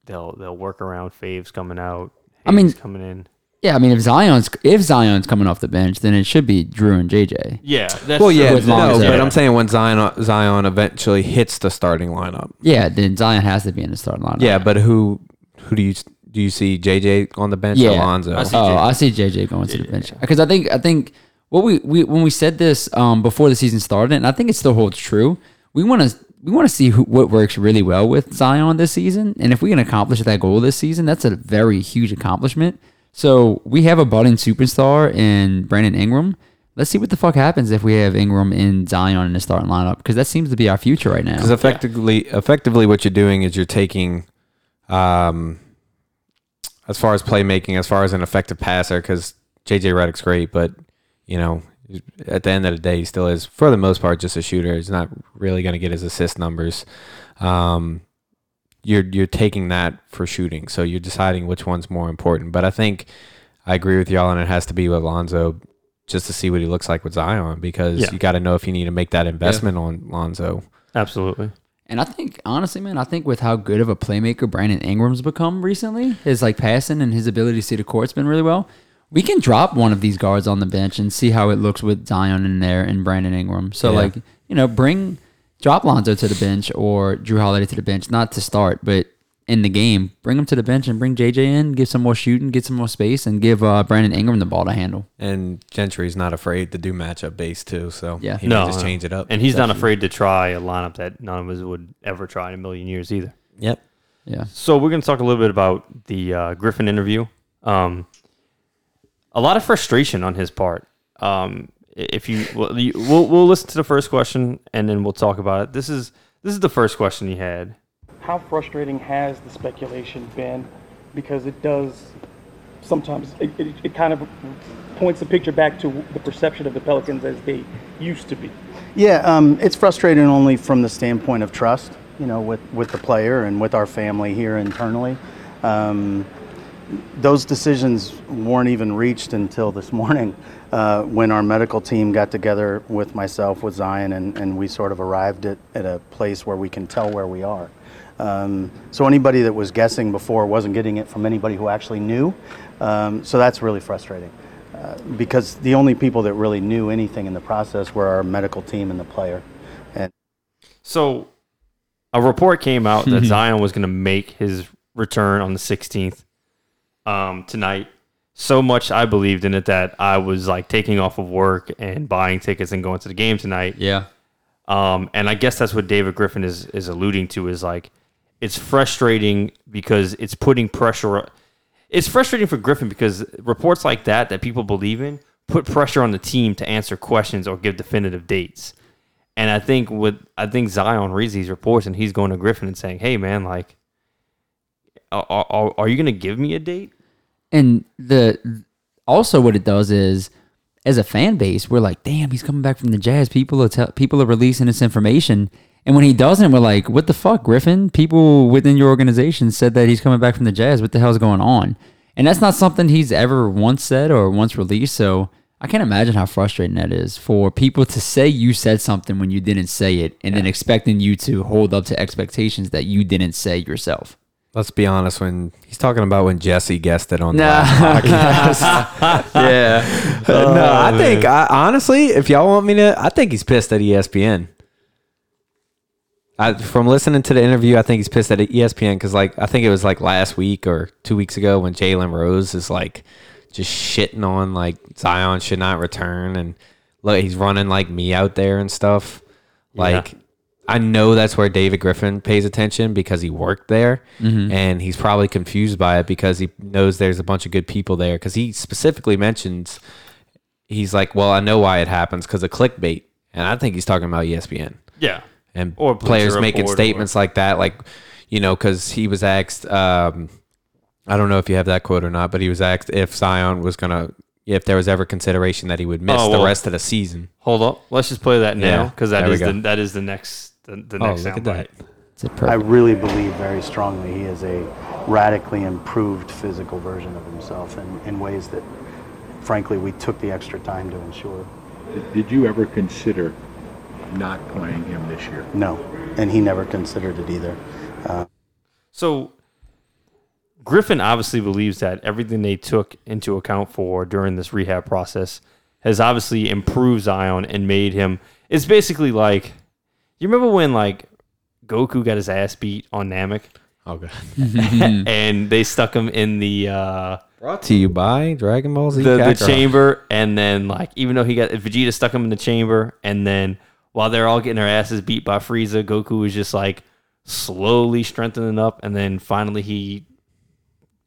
they'll they'll work around Faves coming out. I mean- coming in. Yeah, I mean, if Zion's if Zion's coming off the bench, then it should be Jrue and JJ. Yeah, that's well, yeah, with no, but I'm saying when Zion Zion eventually hits the starting lineup. Yeah, then Zion has to be in the starting lineup. Yeah, but who who do you do you see JJ on the bench or yeah. Lonzo? I see oh, JJ. I see JJ going to the bench because I think I think what we, we when we said this um, before the season started, and I think it still holds true. We want to we want to see who, what works really well with Zion this season, and if we can accomplish that goal this season, that's a very huge accomplishment. So we have a budding superstar in Brandon Ingram. Let's see what the fuck happens if we have Ingram and Zion in the starting lineup because that seems to be our future right now. Because effectively, effectively, what you're doing is you're taking, um, as far as playmaking, as far as an effective passer, because JJ Redick's great, but you know, at the end of the day, he still is for the most part just a shooter. He's not really going to get his assist numbers. Um, you're you're taking that for shooting, so you're deciding which one's more important. But I think I agree with y'all, and it has to be with Lonzo. Just to see what he looks like with Zion, because Yeah. you got to know if you need to make that investment on Lonzo. absolutely. And I think honestly, man, I think with how good of a playmaker Brandon Ingram's become recently, his like passing and his ability to see the court's been really well. We can drop one of these guards on the bench and see how it looks with Zion in there and Brandon Ingram. So Yeah. like, you know, bring drop Lonzo to the bench or Jrue Holiday to the bench, not to start, but in the game, bring him to the bench and bring JJ in, give some more shooting, get some more space, and give uh, Brandon Ingram the ball to handle. And Gentry's not afraid to do matchup based too, so Yeah. he No, can just no. change it up. and he's not afraid to try a lineup that none of us would ever try in a million years either. yep. Yeah. So we're going to talk a little bit about the uh, Griffin interview. Um, a lot of frustration on his part. Um, if you, well, you we'll, we'll listen to the first question and then we'll talk about it. This is this is the first question he had. How frustrating has the speculation been? Because it does sometimes it, it, it kind of points the picture back to the perception of the Pelicans as they used to be. Yeah, um, it's frustrating only from the standpoint of trust, you know, with, with the player and with our family here internally. Um, those decisions weren't even reached until this morning uh, when our medical team got together with myself, with Zion, and, and we sort of arrived at, at a place where we can tell where we are. Um, so anybody that was guessing before wasn't getting it from anybody who actually knew. Um, so that's really frustrating uh, because the only people that really knew anything in the process were our medical team and the player. And So a report came out that Zion was going to make his return on the 16th um, tonight. So much I believed in it that I was like taking off of work and buying tickets and going to the game tonight. Yeah. Um, and I guess that's what David Griffin is is alluding to is like it's frustrating because it's putting pressure. It's frustrating for Griffin because reports like that that people believe in put pressure on the team to answer questions or give definitive dates. And I think with I think Zion reads these reports and he's going to Griffin and saying, "Hey, man, like, are, are, are you going to give me a date?" And the also what it does is, as a fan base, we're like, damn, he's coming back from the Jazz. People are tell people are releasing this information, and when he doesn't, we're like, what the fuck, Griffin? People within your organization said that he's coming back from the Jazz. What the hell's going on? And that's not something he's ever once said or once released. So I can't imagine how frustrating that is for people to say you said something when you didn't say it, and then expecting you to hold up to expectations that you didn't say yourself. Let's be honest. When he's talking about when Jesse guessed it on the podcast, yeah. no, I oh, think I, honestly, if y'all want me to, I think he's pissed at ESPN. I, from listening to the interview, I think he's pissed at ESPN because, like, I think it was like last week or two weeks ago when Jalen Rose is like just shitting on like Zion should not return and look, he's running like me out there and stuff. Like, I know that's where David Griffin pays attention because he worked there, mm-hmm. and he's probably confused by it because he knows there's a bunch of good people there. Because he specifically mentions, he's like, "Well, I know why it happens because of clickbait," and I think he's talking about ESPN Yeah. And Or players making Report or- statements like that, like you know, because he was asked. Um, I don't know if you have that quote or not, but he was asked if Zion was gonna, if there was ever consideration that he would miss Oh, the rest of the season. Hold up. Let's just play that now Yeah, because that there we is go. the that is the next the, the Oh, next look at soundbite. that. It's a I perfect. really believe very strongly he is a radically improved physical version of himself in, in ways that, frankly, we took the extra time to ensure. Did- Did you ever consider not playing him this year? No, and he never considered it either. So Griffin obviously believes that everything they took into account for during this rehab process has obviously improved Zion and made him. It's basically like you remember when like Goku got his ass beat on Namek Oh god. and they stuck him in the uh, Brought to you by Dragon Ball Z. the, the chamber, and then like even though he got Vegeta stuck him in the chamber, and then while they're all getting their asses beat by Frieza, Goku is just like slowly strengthening up, and then finally he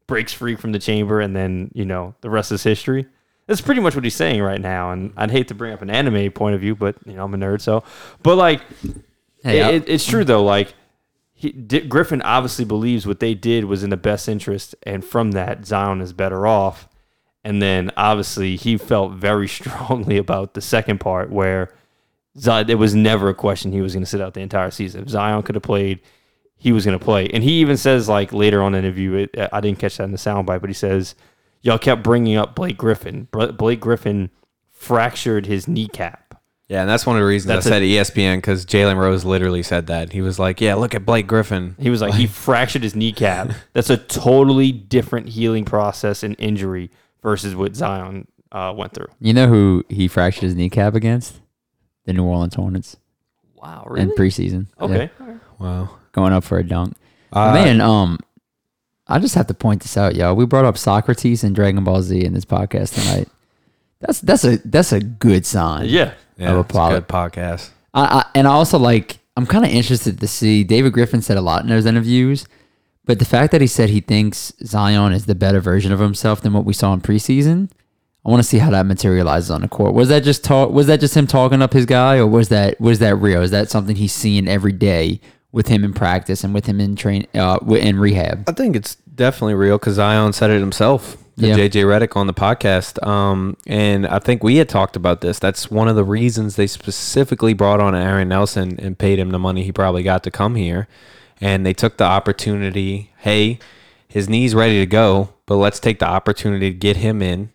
breaks free from the chamber, and then you know the rest is history. That's pretty much what he's saying right now, and I'd hate to bring up an anime point of view, but you know I'm a nerd, so but like Hey, it, it- it's true though. Like he, Dick Griffin obviously believes what they did was in the best interest, and from that, Zion is better off. And then obviously he felt very strongly about the second part where Zion, it was never a question he was going to sit out the entire season. If Zion could have played, he was going to play. And he even says like later on in the interview, it, I didn't catch that in the soundbite, but he says y'all kept bringing up Blake Griffin. Blake Griffin fractured his kneecap. Yeah, and that's one of the reasons That's I a- said ESPN because Jalen Rose literally said that. He was like, "Yeah, look at Blake Griffin." He was like, he fractured his kneecap. That's a totally different healing process and injury versus what Zion uh, went through. You know who he fractured his kneecap against? The New Orleans Hornets Wow, really? in preseason. Okay. Yeah, Wow. going up for a dunk. Uh, Man, um, I just have to point this out, y'all. We brought up Socrates and Dragon Ball Z in this podcast tonight. That's that's a that's a good sign. Yeah. Yeah, of a it's a good podcast. I, I, and I also like I'm kind of interested to see David Griffin said a lot in those interviews, but the fact that he said he thinks Zion is the better version of himself than what we saw in preseason, I want to see how that materializes on the court. Was that just talk? Was that just him talking up his guy, or was that was that real? Is that something he's seeing every day with him in practice and with him in train uh, in rehab? I think it's definitely real because Zion said it himself to Yeah. JJ Redick on the podcast. Um, and I think we had talked about this. That's one of the reasons they specifically brought on Aaron Nelson and paid him the money he probably got to come here. And they took the opportunity. Hey, his knee's ready to go, but let's take the opportunity to get him in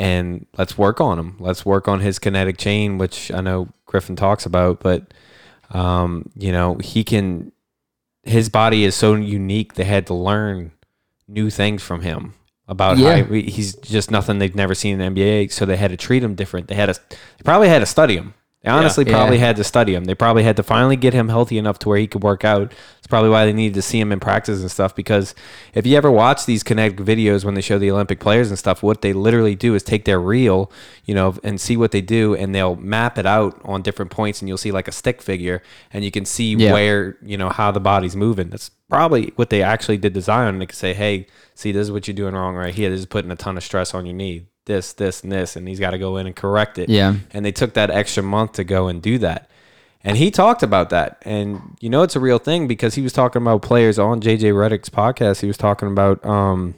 and let's work on him. Let's work on his kinetic chain, which I know Griffin talks about, but um, you know, he can his body is so unique they had to learn new things from him about Yeah. how he's just nothing they've never seen in the NBA so they had to treat him different they had to they probably had to study him they honestly Yeah. probably Yeah. had to study him they probably had to finally get him healthy enough to where he could work out it's probably why they needed to see him in practice and stuff because if you ever watch these connect videos when they show the olympic players and stuff what they literally do is take their reel you know and see what they do and they'll map it out on different points and you'll see like a stick figure and you can see Yeah. where you know how the body's moving. That's probably what they actually did to Zion. They could say, "Hey, see, this is what you're doing wrong right here. This is putting a ton of stress on your knee. This, this, and this," and he's got to go in and correct it. Yeah. And they took that extra month to go and do that. And he talked about that. And you know it's a real thing because he was talking about players on JJ Redick's podcast. He was talking about um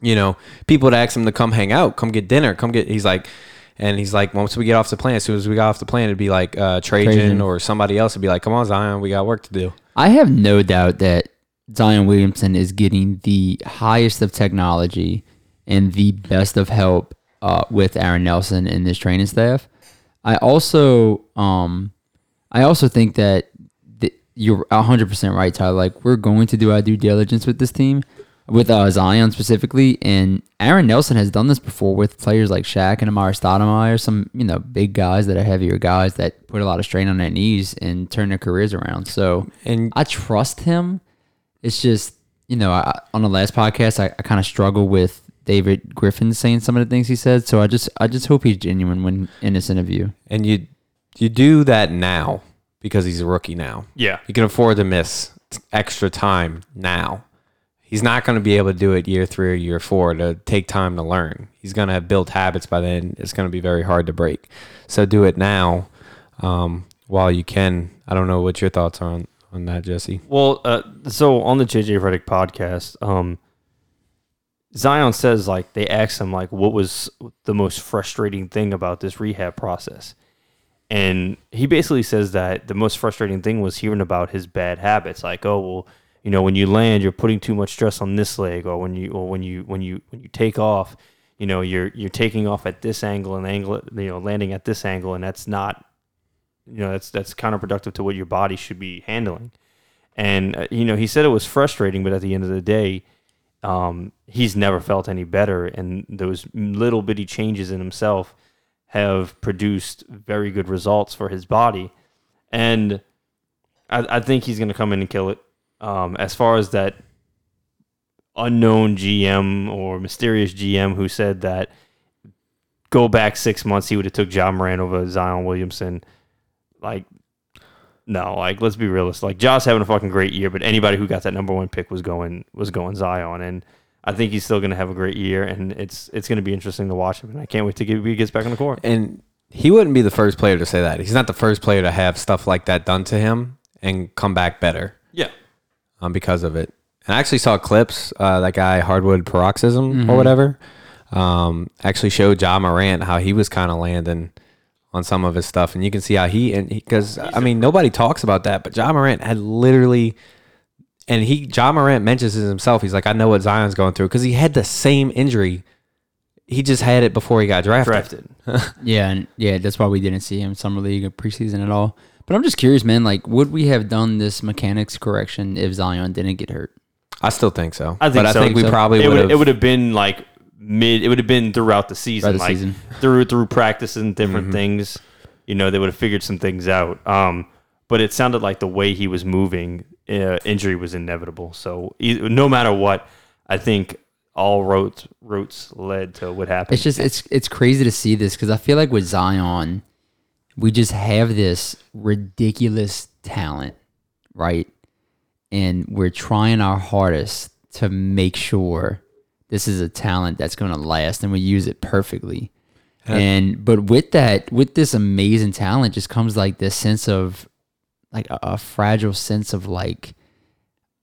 you know, people would ask him to come hang out, come get dinner, come get he's like and he's like, once we get off the plane, as soon as we got off the plane, it'd be like uh, Trajan, Trajan. or somebody else would be like, come on, Zion, we got work to do. I have no doubt that Zion Williamson is getting the highest of technology and the best of help uh, with Aaron Nelson and this training staff. I also, um, I also think that th- you're 100 percent right, Tyler. Like we're going to do our due diligence with this team, with uh, Zion specifically, and Aaron Nelson has done this before with players like Shaq and Amar'e Stoudemire, some you know big guys that are heavier guys that put a lot of strain on their knees and turn their careers around. So And I trust him. It's just, you know, I, on the last podcast, I, I kind of struggle with David Griffin saying some of the things he said. So I just, I just hope he's genuine when in this interview. and you you do that now because he's a rookie now. Yeah. You can afford to miss extra time now. He's not going to be able to do it year three or year four to take time to learn. He's going to have built habits by then. It's going to be very hard to break. So do it now um, while you can. I don't know what your thoughts are on, on that, Jesse. Well, uh, so on the JJ Redick podcast, um, Zion says like they asked him like what was the most frustrating thing about this rehab process, and he basically says that the most frustrating thing was hearing about his bad habits. Like, oh well, you know, when you land, you're putting too much stress on this leg, or when you or when you when you when you take off, you know, you're you're taking off at this angle and angle, you know, landing at this angle, and that's not, you know, that's that's counterproductive to what your body should be handling. And uh, you know, he said it was frustrating, but at the end of the day, um, he's never felt any better. And those little bitty changes in himself have produced very good results for his body. And I, I think he's going to come in and kill it. Um, as far as that unknown GM or mysterious GM who said that go back six months, he would have took Ja Morant over Zion Williamson. Like, no, like let's be realistic. Like Ja's having a fucking great year, but anybody who got that number one pick was going was going Zion, and I think he's still going to have a great year, and it's it's going to be interesting to watch him, and I can't wait to get he gets back on the court. And he wouldn't be the first player to say that. He's not the first player to have stuff like that done to him and come back better Yeah, um, because of it. And I actually saw clips. Uh, that guy Hardwood Paroxysm or whatever um, actually showed Ja Morant how he was kind of landing on some of his stuff, and you can see how he and because I mean nobody talks about that, but Ja Morant had literally. And he, Ja Morant mentions it himself. He's like, I know what Zion's going through because he had the same injury. He just had it before he got drafted. drafted. Yeah. And yeah, that's why we didn't see him summer league or preseason at all. But I'm just curious, man, like, would we have done this mechanics correction if Zion didn't get hurt? I still think so. I think but so. I think we So probably would would it would have been like mid. It would have been throughout the season, Throughout the like season. through through practice and different things. You know, they would have figured some things out. Um, but it sounded like the way he was moving, uh, injury was inevitable. So no matter what, I think all roads routes led to what happened. It's just it's it's crazy to see this because I feel like with Zion, we just have this ridiculous talent, right? And we're trying our hardest to make sure this is a talent that's going to last, and we use it perfectly. And but with that, with this amazing talent, just comes like this sense of like a, a fragile sense of like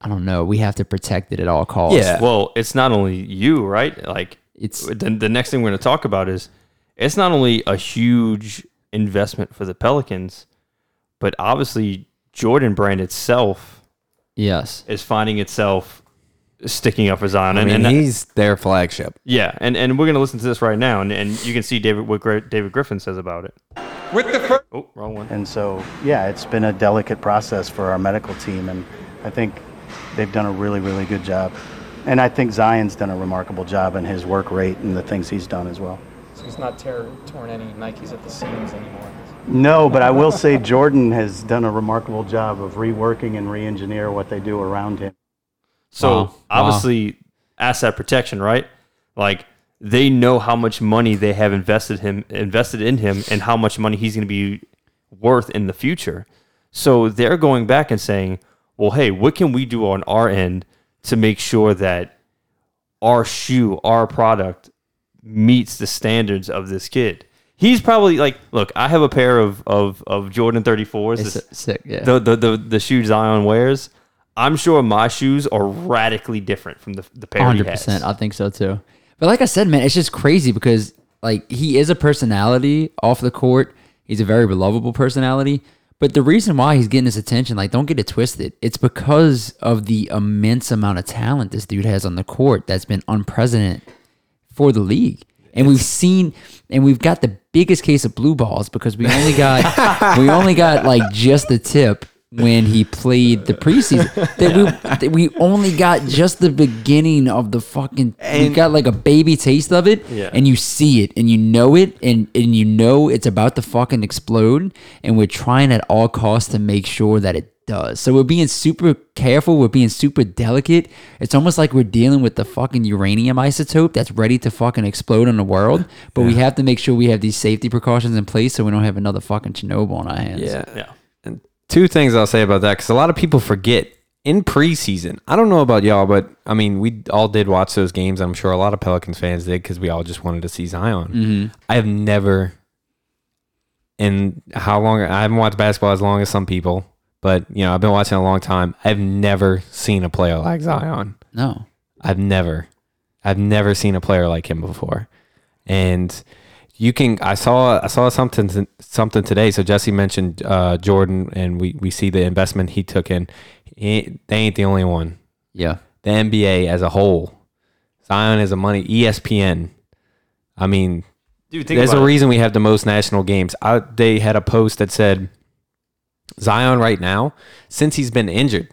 I don't know. We have to protect it at all costs. Yeah. well, it's not only you, right? Like It's- the, the next thing we're going to talk about is it's not only a huge investment for the Pelicans, but obviously Jordan Brand itself Yes. is finding itself sticking up for Zion. I and, mean, and he's their flagship. yeah, and, and we're going to listen to this right now, and, and you can see David what David Griffin says about it. With the first. Oh, wrong one. And so, yeah, it's been a delicate process for our medical team, and I think they've done a really, really good job. And I think Zion's done a remarkable job in his work rate and the things he's done as well. So he's not tear, torn any Nikes at the seams anymore. No, but I will say Jordan has done a remarkable job of reworking and re-engineer what they do around him. So Wow. Wow. obviously, asset protection, right? Like they know how much money they have invested him invested in him, and how much money he's going to be worth in the future. So they're going back and saying, "Well, hey, what can we do on our end to make sure that our shoe, our product, meets the standards of this kid?" He's probably like, look, I have a pair of of, of Jordan 34s. It's this- sick. Yeah. the, the the the shoes Zion wears. I'm sure my shoes are radically different from the the pair hundred percent. I think so too. But like I said, man, it's just crazy because like he is a personality off the court. He's a very lovable personality. But the reason why he's getting this attention, like, don't get it twisted. It's because of the immense amount of talent this dude has on the court that's been unprecedented for the league. And we've seen, and we've got the biggest case of blue balls because we only got, we only got like just the tip when he played the preseason. That we, that we only got just the beginning of the fucking. we got like a baby taste of it, Yeah. and you see it, and you know it, and and you know it's about to fucking explode, and we're trying at all costs to make sure that it does. So we're being super careful. We're being super delicate. It's almost like we're dealing with the fucking uranium isotope that's ready to fucking explode in the world. But we have to make sure we have these safety precautions in place so we don't have another fucking Chernobyl on our hands. Yeah. Yeah. And two things I'll say about that because a lot of people forget in preseason. I don't know about y'all, but I mean, we all did watch those games. I'm sure a lot of Pelicans fans did because we all just wanted to see Zion. Mm-hmm. I have never, in how long I haven't watched basketball as long as some people, but you know, I've been watching a long time. I've never seen a player like Zion. No. I've never, I've never seen a player like him before, and you can. I saw, I saw something, something today. So Jesse mentioned uh, Jordan, and we we see the investment he took in. He, they ain't the only one. Yeah. The NBA as a whole, Zion is a money. ESPN. I mean, Dude, think there's about a it. reason we have the most national games. I, they had a post that said Zion right now, since he's been injured,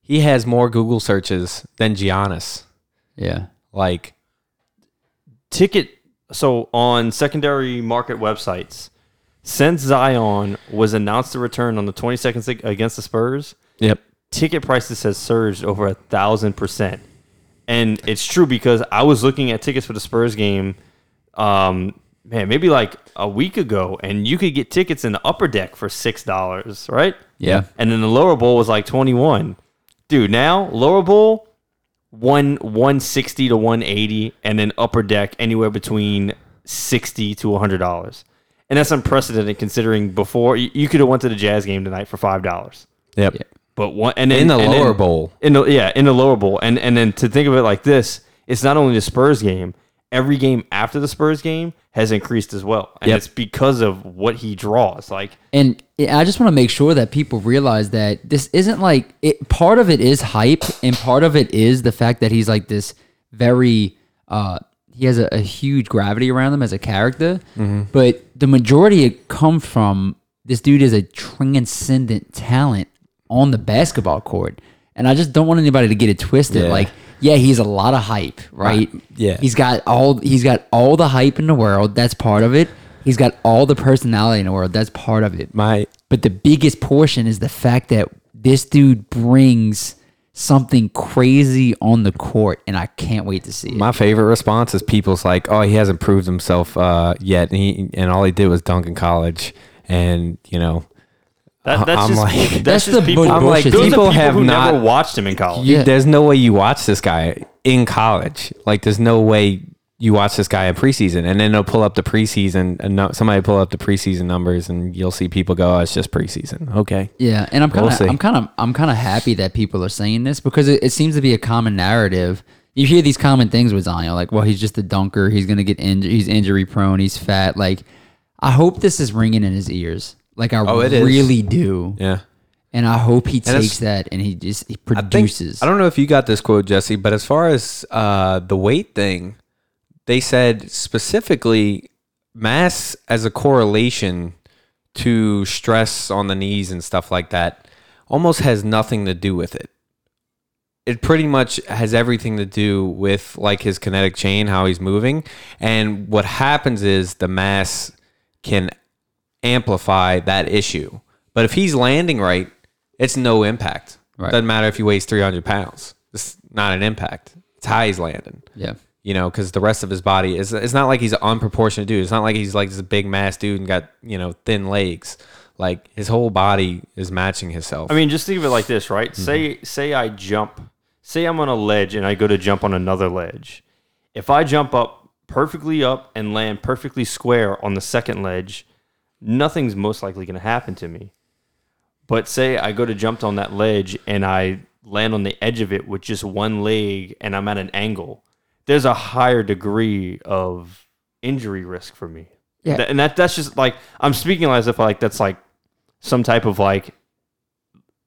he has more Google searches than Giannis. Yeah. Like, ticket so on secondary market websites since zion was announced to return on the 22nd against the spurs yep. ticket prices has surged over a thousand percent and it's true because i was looking at tickets for the spurs game um man maybe like a week ago and you could get tickets in the upper deck for six dollars right Yeah. and then the lower bowl was like 21 dude now lower bowl one 160 to 180 and then upper deck anywhere between 60 to 100 dollars and that's unprecedented considering before you, you could have went to the jazz game tonight for five dollars Yep. but one and then, In the and lower then- bowl. in the yeah in the lower bowl and and then to think of it like this it's not only the spurs game every game after the spurs game has increased as well and Yep. it's because of what he draws like And I just want to make sure that people realize that this isn't like it. Part of it is hype, and part of it is the fact that he's like this very. uh He has a, a huge gravity around him as a character, but the majority it come from this dude is a transcendent talent on the basketball court, and I just don't want anybody to get it twisted. Yeah. Like, yeah, he's a lot of hype, right? yeah. he's got all he's got all the hype in the world. That's part of it. He's got all the personality in the world. That's part of it. My But the biggest portion is the fact that this dude brings something crazy on the court, and I can't wait to see it. my favorite response is people's like, "Oh, he hasn't proved himself uh, yet, and, he, and all he did was dunk in college." And you know, that, that's I'm just like- that's, That's just the people bu- I'm like, bullshit. those are people have who not- never watched him in college Yeah. there's no way you watch this guy in college. Like, there's no way you watch this guy in preseason, and then they'll pull up the preseason, and no, somebody pull up the preseason numbers, and you'll see people go, "Oh, it's just preseason." Okay, Yeah, and I'm kind We'll of see. I'm kind of I'm kind of happy that people are saying this because it, it seems to be a common narrative. You hear these common things with Zion, like, well, he's just a dunker. He's gonna get injured. He's injury prone. He's fat. Like, I hope this is ringing in his ears. Like, I Oh, it is. really do. yeah. And I hope he it's- takes that and he just he I think- produces. I, don't know if you got this quote, Jesse, but as far as uh, the weight thing, they said specifically mass as a correlation to stress on the knees and stuff like that almost has nothing to do with it. It pretty much has everything to do with like his kinetic chain, how he's moving. And what happens is the mass can amplify that issue. But if he's landing right, it's no impact. Right. Doesn't matter if he weighs 300 pounds. It's not an impact. It's how he's landing. Yeah. You know, because the rest of his body is. It's not like he's an unproportionate dude. It's not like he's like this big mass dude and got you know thin legs. Like his whole body is matching himself. I mean, just think of it like this, right? Mm-hmm. Say say I jump, say I'm on a ledge and I go to jump on another ledge. If I jump up perfectly up and land perfectly square on the second ledge, nothing's most likely going to happen to me. But say I go to jump on that ledge and I land on the edge of it with just one leg and I'm at an angle, there's a higher degree of injury risk for me. Yeah. Th- and that that's just like I'm speaking as if like that's like some type of like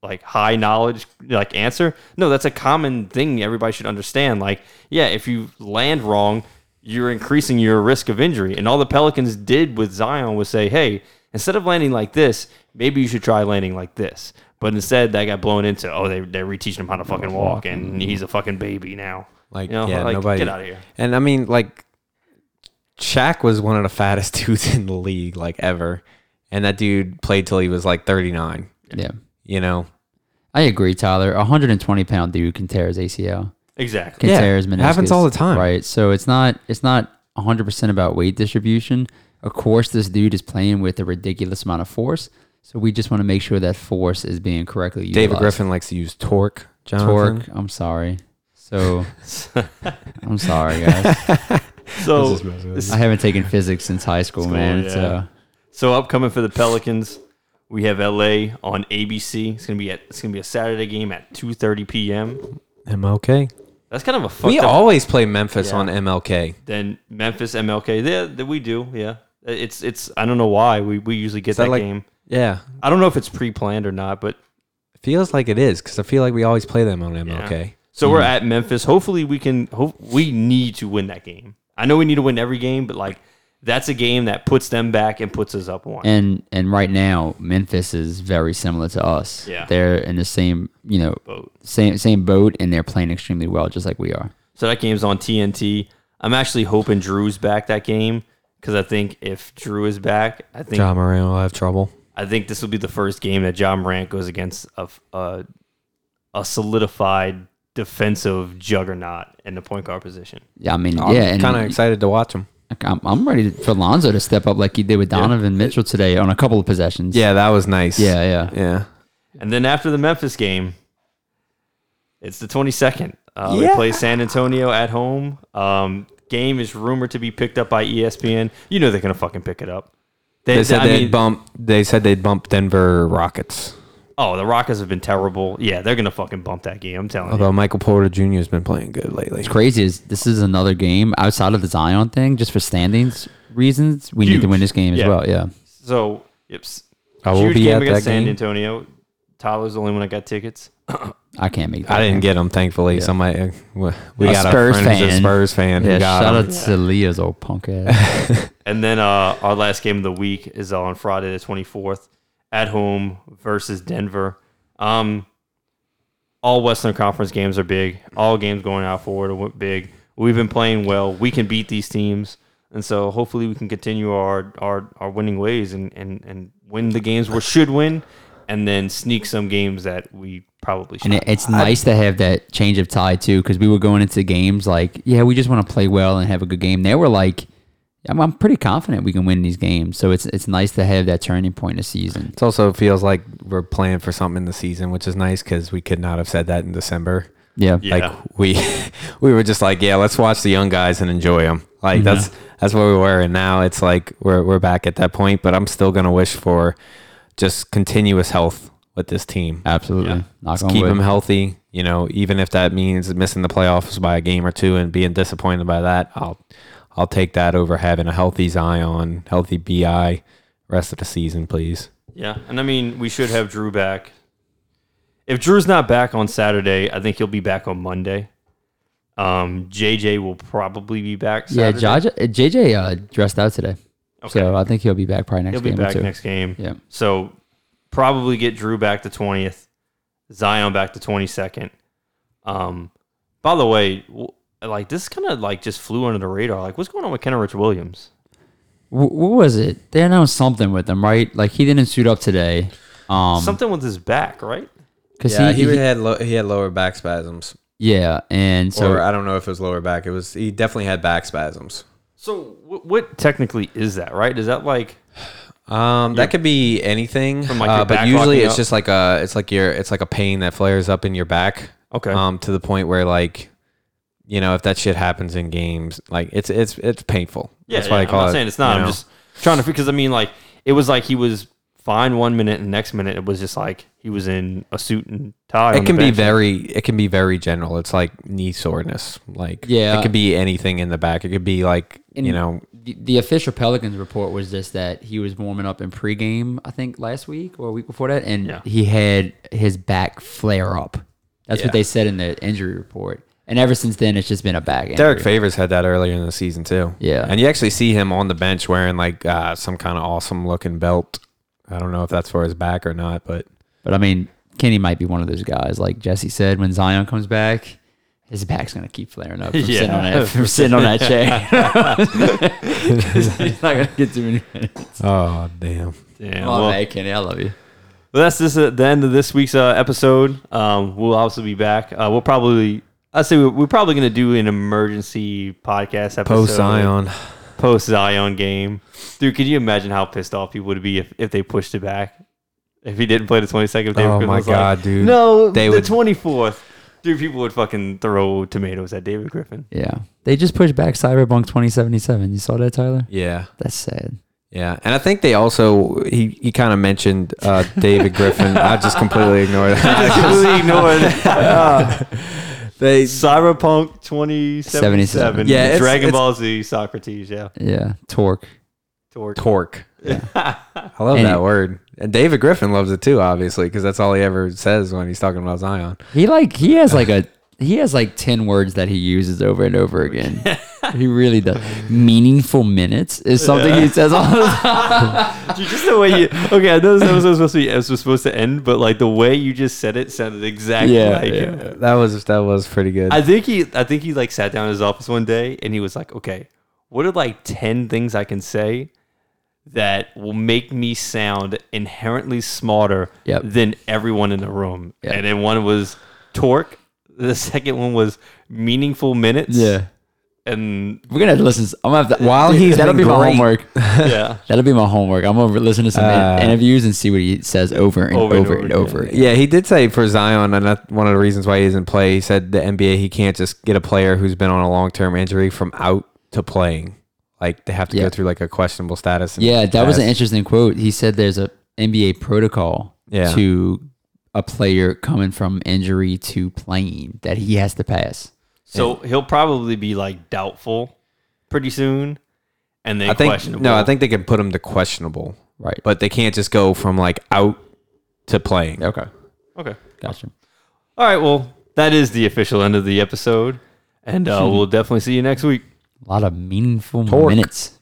like high knowledge like answer. No, that's a common thing everybody should understand. Like, yeah, if you land wrong, you're increasing your risk of injury. And all the Pelicans did with Zion was say, hey, instead of landing like this, maybe you should try landing like this. But instead, that got blown into, oh, they, they're reteaching him how to fucking walk, and he's a fucking baby now. Like, You know, yeah, like, nobody. get outta here. And I mean, like, Shaq was one of the fattest dudes in the league, like ever, and that dude played till he was like 39. Yeah. You know, I agree, Tyler. A 120 pound dude can tear his ACL. Exactly. Can Yeah, tear his meniscus. happens all the time. Right. So it's not it's not 100 percent about weight distribution. Of course, this dude is playing with a ridiculous amount of force. So we just want to make sure that force is being correctly utilized. David Griffin likes to use torque. Jonathan. Torque. I'm sorry. So I'm sorry, guys. So, I haven't taken physics since high school, man. yeah. It's, uh, so upcoming for the Pelicans, we have LA on ABC. It's gonna be at it's gonna be a Saturday game at 2:30 p.m. MLK. That's kind of a fucked We up always play Memphis Yeah. on MLK. then Memphis MLK. Yeah, that we do. Yeah, it's it's. I don't know why we, we usually get that that, like- game. Yeah, I don't know if it's pre-planned or not, but it feels like it is because I feel like we always play them on MLK. So hmm. we're at Memphis. Hopefully we can. Hope we need to win that game. I know we need to win every game, but like that's a game that puts them back and puts us up one. and and right now Memphis is very similar to us. Yeah. They're in the same you know Boat. same same boat, and they're playing extremely well, just like we are. So that game's on TNT. I'm actually hoping Jrue's back that game because I think if Jrue is back, I think Ja Morant will have trouble. I think this will be the first game that Ja Morant goes against a a, a solidified defensive juggernaut in the point guard position. Yeah, I mean, yeah, I'm yeah, kind of excited to watch him. I'm, I'm ready for Lonzo to step up like he did with Donovan Mitchell today on a couple of possessions. Yeah, that was nice. yeah, yeah. yeah. And then after the Memphis game, it's the 22nd. Uh, Yeah. We play San Antonio at home. Um, game is rumored to be picked up by ESPN. You know they're gonna fucking pick it up. They said I they'd mean- bump. They said they'd bump Denver Rockets. Oh, the Rockets have been terrible. Yeah, they're gonna fucking bump that game. I'm telling you. Although Michael Porter Jr. has been playing good lately. It's crazy is this is another game outside of the Zion thing, just for standings reasons. We need to win this game as Yeah. well. Yeah. So, yep. s- I will huge be game at against that San game. Antonio. Tyler's the only one that got tickets. I can't make that. I didn't game. get them, thankfully. Somebody, uh, we we A got Spurs a friend who's fan. a Spurs fan who Yeah, got shout 'em. out to Leah's old punk ass. And then uh, our last game of the week is on Friday the 24th at home versus Denver. Um, all Western Conference games are big. All games going out forward are big. We've been playing well. We can beat these teams. And so hopefully we can continue our, our, our winning ways and, and, and win the games we should win and then sneak some games that we probably should. and it's nice to have that change of tide too, because we were going into games like, yeah, we just want to play well and have a good game. They were like, I'm, I'm pretty confident we can win these games. So it's it's nice to have that turning point in the season. It also feels like we're playing for something in the season, which is nice because we could not have said that in December. Yeah. Yeah. Like we, we were just like, yeah, let's watch the young guys and enjoy them. Like Mm-hmm. that's that's where we were, and now it's like we're we're back at that point. But I'm still gonna wish for just continuous health with this team. Absolutely. Yeah. Knock Just on keep wood. them healthy. You know, even if that means missing the playoffs by a game or two and being disappointed by that, I'll I'll take that over having a healthy Zion, healthy BI, rest of the season, please. Yeah, and I mean, we should have Jrue back. If Jrue's not back on Saturday, I think he'll be back on Monday. Um, JJ will probably be back. Yeah, Saturday. Jaja, JJ uh, dressed out today. Okay. So I think he'll be back probably next game. he'll be game or back two. next game. Yeah. So probably get Jrue back to twentieth, Zion back to twenty second. Um, by the way, w- like this kind of like just flew under the radar. Like, what's going on with Kenrich Williams? Wh- what was it? They announced something with him, right? Like he didn't suit up today. Um, Something with his back, right? because he, he, had lo- he had lower back spasms, yeah, and so or I don't know if it was lower back. It was he definitely had back spasms. So, what, what technically is that? Right? Is that like Um, that could be anything, From, like, uh, but usually it's up? just like a, it's like your, it's like a pain that flares up in your back. Okay. Um, to the point where like, you know, if that shit happens in games, like it's it's it's painful. Yeah, That's why yeah, I call I'm not it. saying it's not. you I'm know. just trying to because I mean, like it was like he was fine one minute, and next minute it was just like he was in a suit and tie. it can be very it can be very general. It's like knee soreness. Like Yeah. it could be anything in the back. It could be like you know the, the official Pelicans report was just that he was warming up in pregame, I think last week or a week before that, and Yeah. he had his back flare up. That's Yeah. what they said in the injury report. And ever since then, it's just been a back injury. Derrick Favors had that earlier in the season too. Yeah. and you actually see him on the bench wearing like uh, some kind of awesome looking belt. I don't know if that's for his back or not, but But I mean, Kenny might be one of those guys, like Jesse said, when Zion comes back, his back's gonna keep flaring up from, sitting, on that, from sitting on that chair. 'Cause he's not gonna get too many minutes. oh damn. Damn, Oh, well, man, Kenny, I love you. Well, that's just uh, the end of this week's uh, episode. Um, we'll obviously be back. Uh, we'll probably, I'd say we're, we're probably going to do an emergency podcast episode. Post Zion. Post Zion game. Dude, could you imagine how pissed off he would be if, if they pushed it back? If he didn't play the 22nd, if David Oh Griffin my was like, God, dude. No, They the would- 24th. Dude, people would fucking throw tomatoes at David Griffin. Yeah, they just pushed back Cyberpunk 2077. You saw that, Tyler? Yeah. That's sad. Yeah, and I think they also he, he kind of mentioned uh, David Griffin. I just completely ignored that. completely ignored they Cyberpunk 2077. 77. Yeah, it's- Dragon it's- Ball Z, Socrates, yeah. Yeah, torque. Torque. torque. I love And that he- word. And David Griffin loves it too, obviously, because that's all he ever says when he's talking about Zion. He like he has like a he has like ten words that he uses over and over again. he really does. Meaningful minutes is something he says all the time. Dude, just the way you okay, I know this episode was supposed to be it was supposed to end, but like the way you just said it sounded exactly Yeah, like yeah. it. That was that was pretty good. I think he I think he like sat down in his office one day and he was like, Okay, what are like ten things I can say that will make me sound inherently smarter Yep. than everyone in the room? Yep. And then one was torque. The second one was meaningful minutes. yeah, And we're gonna have to listen. I'm gonna have to, While he's that'll been be my great. homework. yeah. That'll be my homework. I'm gonna listen to some Uh, interviews and see what he says over and Over over, and and over over. again. again. yeah, he did say for Zion, and that's one of the reasons why he doesn't play. He said the NBA he can't just get a player who's been on a long term injury from out to playing. Like they have to Yeah. go through like a questionable status. and Yeah, that was an pass. interesting quote. He said there's a NBA protocol Yeah. to a player coming from injury to playing that he has to pass. So he'll probably be like doubtful pretty soon. And then I think questionable. no, I think they can put him to questionable, Right. but they can't just go from like out to playing. Okay. Okay. Gotcha. All right. Well, that is the official end of the episode. And uh, we'll definitely see you next week. A lot of meaningful Torque. minutes.